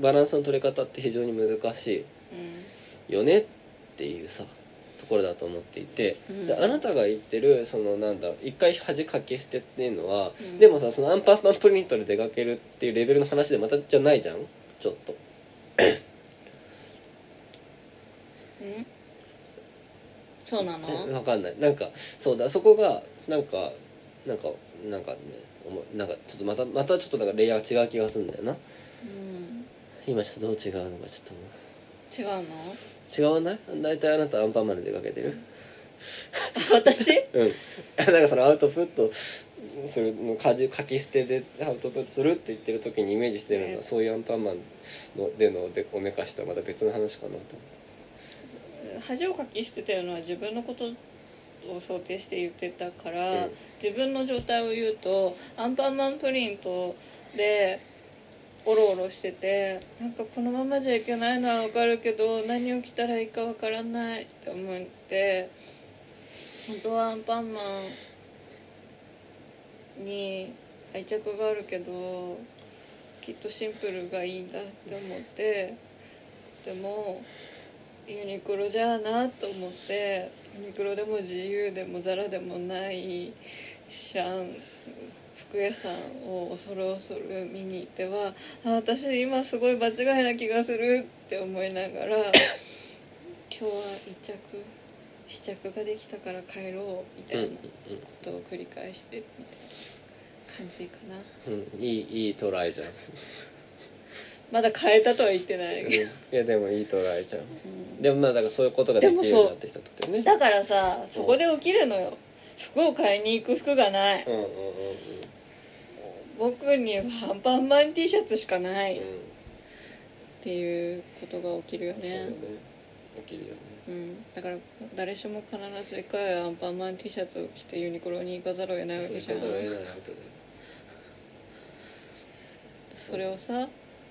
[SPEAKER 1] バランスの取り方って非常に難し
[SPEAKER 2] うん
[SPEAKER 1] いよねっていうさところだと思っていて
[SPEAKER 2] うん。
[SPEAKER 1] であなたが言ってるそのなんだ一回恥かき捨てっていうのは
[SPEAKER 2] うん。
[SPEAKER 1] でもさそのアンパンマンプリントで出かけるっていうレベルの話でまたじゃないじゃんちょっと。
[SPEAKER 2] うん。そうなの？
[SPEAKER 1] 分かんない。なんかそうだそこがなんかなんかなんかねなんかちょっとまたまたちょっとなんかレイヤーが違う気がするんだよな。
[SPEAKER 2] うん
[SPEAKER 1] 今ちょっとどう違うのかちょっと。
[SPEAKER 2] 違うの？
[SPEAKER 1] 違わない？大体あなたアンパンマンで出かけてる？[LAUGHS]
[SPEAKER 2] 私？
[SPEAKER 1] うん。[LAUGHS] なんかそのアウトプットするの家事書き捨てでアウトプットするって言ってる時にイメージしてるのは、
[SPEAKER 2] ね
[SPEAKER 1] そういうアンパンマンのでのでおめかしたらまた別の話かなと
[SPEAKER 2] 恥をかき捨てたのは自分のことを想定して言ってたから、
[SPEAKER 1] うん。
[SPEAKER 2] 自分の状態を言うとアンパンマンプリントでおろおろしててなんかこのままじゃいけないのは分かるけど何を着たらいいか分からないって思って本当はアンパンマンに愛着があるけどきっとシンプルがいいんだって思ってでもユニクロじゃあなと思ってユニクロでも GU でもザラでもない知らん服屋さんを恐る恐る見に行ってはあ私今すごい場違いな気がするって思いながら [COUGHS] 今日は一着試着ができたから帰ろうみたいなことを繰り返してみたいな感じかな。
[SPEAKER 1] うんいいいいトライじゃん。[LAUGHS]
[SPEAKER 2] まだ変えたとは言ってない、
[SPEAKER 1] いやでもいいトライじゃん。
[SPEAKER 2] うん。
[SPEAKER 1] でもまあだからそういうことができるようになってきた時よね。
[SPEAKER 2] だからさそこで起きるのよ服を買いに行く服がない。
[SPEAKER 1] うんうんうん
[SPEAKER 2] 僕にはアンパンマン T シャツしかない。っ
[SPEAKER 1] うん。うん
[SPEAKER 2] ていうことが起きるよ
[SPEAKER 1] ね。
[SPEAKER 2] ね。
[SPEAKER 1] 起きるよね。
[SPEAKER 2] うん、だから誰しも必ず一回はアンパンマン T シャツを着てユニクロに行かざるを得ないわけじゃん。
[SPEAKER 1] そ
[SPEAKER 2] れをさなんか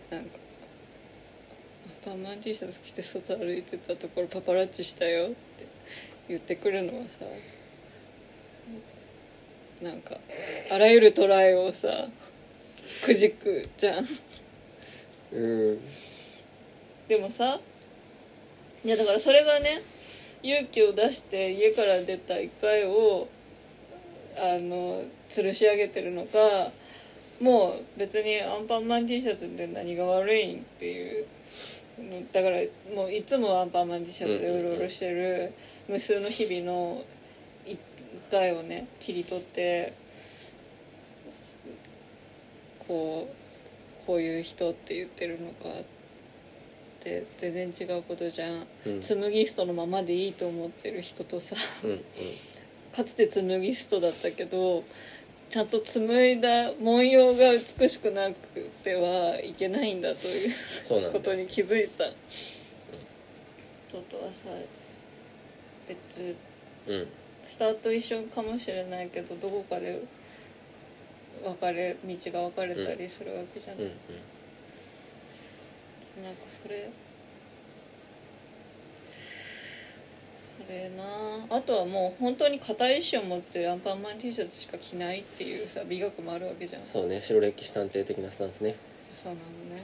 [SPEAKER 2] アンパンマン T シャツ着て外歩いてたところパパラッチしたよって言ってくるのはさなんかあらゆるトライをさくじくじゃん。
[SPEAKER 1] うん。
[SPEAKER 2] でもさいやだからそれがね勇気を出して家から出た一回をあの吊るし上げてるのかもう別にアンパンマン T シャツで何が悪いんっていうのだからもういつもアンパンマン T シャツでうろうろしてる無数の日々の一回をね切り取ってこうこういう人って言ってるのかって全然違うことじゃん。
[SPEAKER 1] うん。
[SPEAKER 2] 紬ストのままでいいと思ってる人とさ
[SPEAKER 1] うんうん。
[SPEAKER 2] かつて紬ストだったけどちゃんと紡いだ文様が美しくなくてはいけないんだということに気づいた。ことはさ別
[SPEAKER 1] うん
[SPEAKER 2] スタート一緒かもしれないけどどこかで別れ道が分かれたりするわけじゃない、
[SPEAKER 1] うんうん
[SPEAKER 2] なんかそれそれな。あとはもう本当に固い意志を持ってアンパンマン T シャツしか着ないっていうさ美学もあるわけじゃん。
[SPEAKER 1] そうね白歴史探偵的なスタンスね。
[SPEAKER 2] そうなのね。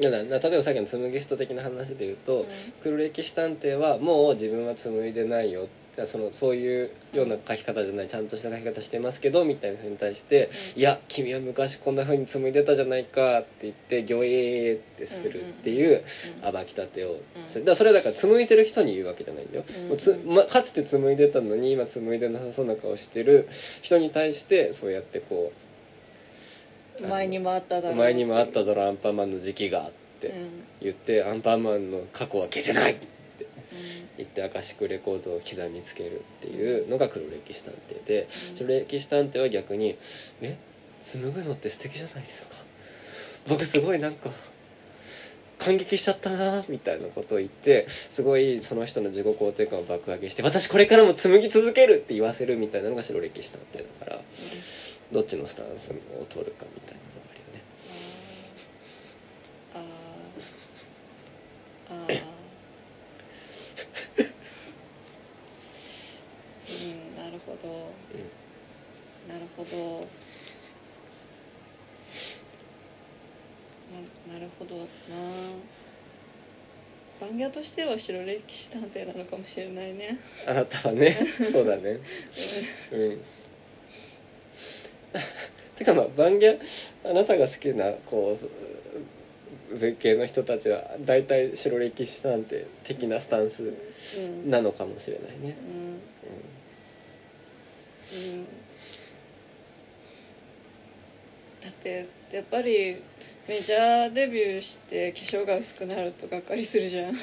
[SPEAKER 1] だからな例えばさっきの紬スト的な話で言うと、
[SPEAKER 2] うん。
[SPEAKER 1] 黒歴史探偵はもう自分は紡いでないよだからそのそういうような書き方じゃないちゃんとした書き方してますけどみたいな人に対して「
[SPEAKER 2] うん。
[SPEAKER 1] いや君は昔こんな風に紡いでたじゃないか」って言って「ギョエー」ってするっていう
[SPEAKER 2] うん
[SPEAKER 1] 暴き立てをだそれはだから紡いでる人に言うわけじゃないんだよ、つま、かつて紡いでたのに今紡いでなさそうな顔してる人に対してそうやってこう
[SPEAKER 2] 前にもあっただろう。
[SPEAKER 1] 前にもあった
[SPEAKER 2] だ
[SPEAKER 1] だろアンパンマンの時期がって
[SPEAKER 2] うん。
[SPEAKER 1] 言って、アンパンマンの過去は消せないって
[SPEAKER 2] う
[SPEAKER 1] 言ってアカシックレコードを刻みつけるっていうのが黒歴史探偵で
[SPEAKER 2] うん。
[SPEAKER 1] 黒歴史探偵は逆に「え？紡ぐのって素敵じゃないですか？僕すごいなんか感激しちゃったな」みたいなことを言ってすごいその人の自己肯定感を爆上げして「私これからも紡ぎ続ける!」って言わせるみたいなのが白歴史探偵だからどっちのスタンスを取るかみたいなのがあるよね。
[SPEAKER 2] あーあーあーうん。なるほど。なるほどななるほどな。バンギャとしては白歴史探偵なのかもしれないね。
[SPEAKER 1] あなたはね。[LAUGHS] そうだね。うん。[LAUGHS] てかまあ番組あなたが好きなこう文系の人たちは大体白歴史探偵的なスタンス
[SPEAKER 2] うん。
[SPEAKER 1] なのかもしれないね、
[SPEAKER 2] うんうんだってやっぱりメジャーデビューして化粧が薄くなるとがっかりするじゃん。
[SPEAKER 1] うん。うん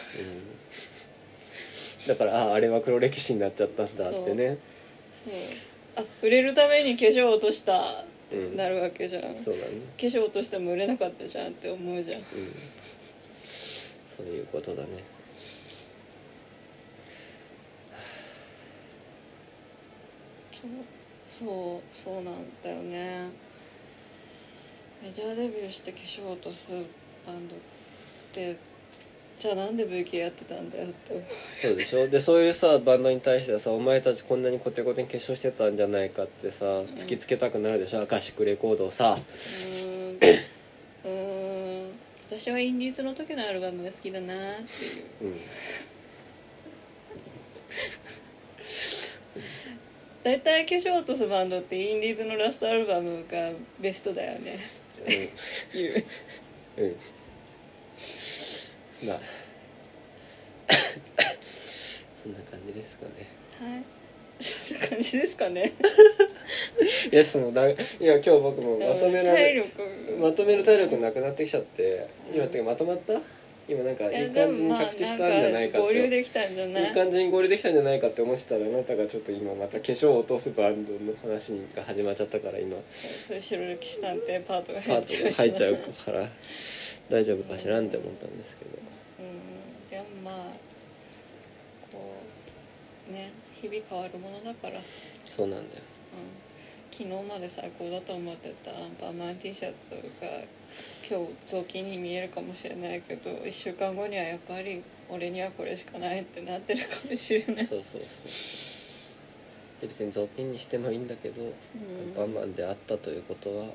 [SPEAKER 1] だからああれは黒歴史になっちゃったんだってね。
[SPEAKER 2] そう。あ売れるために化粧落としたってなるわけじゃん、化
[SPEAKER 1] そうだね。
[SPEAKER 2] 粧落としても売れなかったじゃんって思うじゃん。
[SPEAKER 1] うん。そういうことだね
[SPEAKER 2] そうそうそうなんだよね。メジャーデビューして化粧落とすバンドってじゃあなんで VK やってたんだよって思う。
[SPEAKER 1] そうでしょ？でそういうさバンドに対してさ「お前たちこんなにコテコテに化粧してたんじゃないか」ってさ突きつけたくなるでしょ、アカシックレコードをさ。
[SPEAKER 2] うん。私はインディーズの時のアルバムが好きだなっていう。
[SPEAKER 1] うん
[SPEAKER 2] 大体化粧落とすバンドってインディーズのラストアルバムがベストだよね。っていう
[SPEAKER 1] うんうん。まあ。[COUGHS] そんな感じですかね。
[SPEAKER 2] はい。そんな感じですかね。[LAUGHS]
[SPEAKER 1] いやそのだいや今日僕もまとめられ
[SPEAKER 2] 体力。
[SPEAKER 1] まとめる体力なくなってきちゃって今ってかまとまった？今なんかいい感じに着地したんじゃないかって。
[SPEAKER 2] 合流できたんじゃない？
[SPEAKER 1] いい感じに合流できたんじゃないかって思ってたらあなたがちょっと今また化粧を落とすバンドの話が始まっちゃったから今。
[SPEAKER 2] そういう白歴史探偵パートが
[SPEAKER 1] パー
[SPEAKER 2] 入っちゃう
[SPEAKER 1] トが入っちゃうから大丈夫かしらんって思ったんですけど。
[SPEAKER 2] うん。でもまあこうね日々変わるものだから、うん、
[SPEAKER 1] そうなんだよ。
[SPEAKER 2] 昨昨日まで最高だと思ってたアンパンマン T シャツが今日雑巾に見えるかもしれないけど1週間後にはやっぱり俺にはこれしかないってなってるかもしれない。
[SPEAKER 1] そうそうそう。で別に雑巾にしてもいいんだけど、
[SPEAKER 2] うん。
[SPEAKER 1] アンパンマンであったということは
[SPEAKER 2] うん。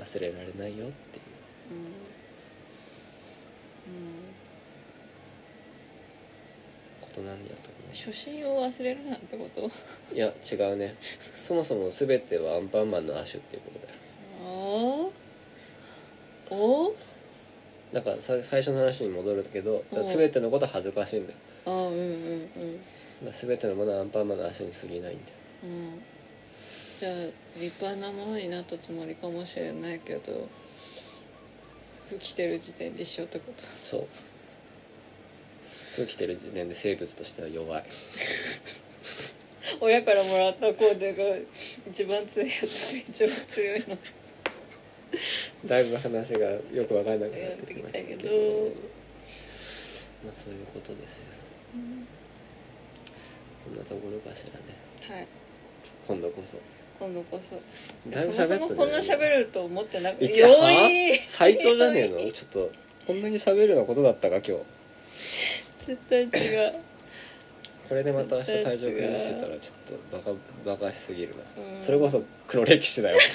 [SPEAKER 1] 忘れられないよっていう。
[SPEAKER 2] うん。
[SPEAKER 1] ことなんやと思
[SPEAKER 2] 初心を忘れるなんてこと？
[SPEAKER 1] ういや違うね。そもそも全てはアンパンマンの亜種っていうことだよ。
[SPEAKER 2] ああお
[SPEAKER 1] だからさ最初の話に戻るけど
[SPEAKER 2] うん
[SPEAKER 1] 全てのことは恥ずかしいんだよ。
[SPEAKER 2] ああうんうんうん。
[SPEAKER 1] だから全てのものはアンパンマンの亜種に過ぎないんだよ。
[SPEAKER 2] うん。じゃあ立派なものになったつもりかもしれないけど服着てる時点で一緒ってこと？
[SPEAKER 1] そう。服着てる時点で生物としては弱い。
[SPEAKER 2] 親からもらったコーデが一番強いやつが一番強いの
[SPEAKER 1] だいぶ話がよく分からなくなってきましたけど。まあそういうことですよ。そんなところかしらね。
[SPEAKER 2] はい。
[SPEAKER 1] 今度こそ。
[SPEAKER 2] 今度こそ。
[SPEAKER 1] だいぶ
[SPEAKER 2] そもそ
[SPEAKER 1] 喋った
[SPEAKER 2] もこんな喋ると思ってなくて
[SPEAKER 1] 最長じゃねえの？[LAUGHS] ちょっとこんなに喋るのことだったか今日。
[SPEAKER 2] 絶対違う。
[SPEAKER 1] これでまた明日体重崩してたらちょっとバカバカしすぎるな、
[SPEAKER 2] うん。
[SPEAKER 1] それこそ黒歴史だよ [LAUGHS]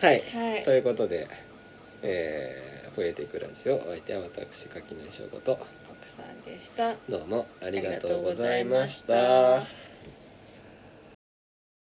[SPEAKER 1] はい、
[SPEAKER 2] はい。
[SPEAKER 1] ということでえー、増えていくラジオお相手は私垣内翔子と。
[SPEAKER 2] 奥さんでした。
[SPEAKER 1] どうもありがとうございまし
[SPEAKER 2] た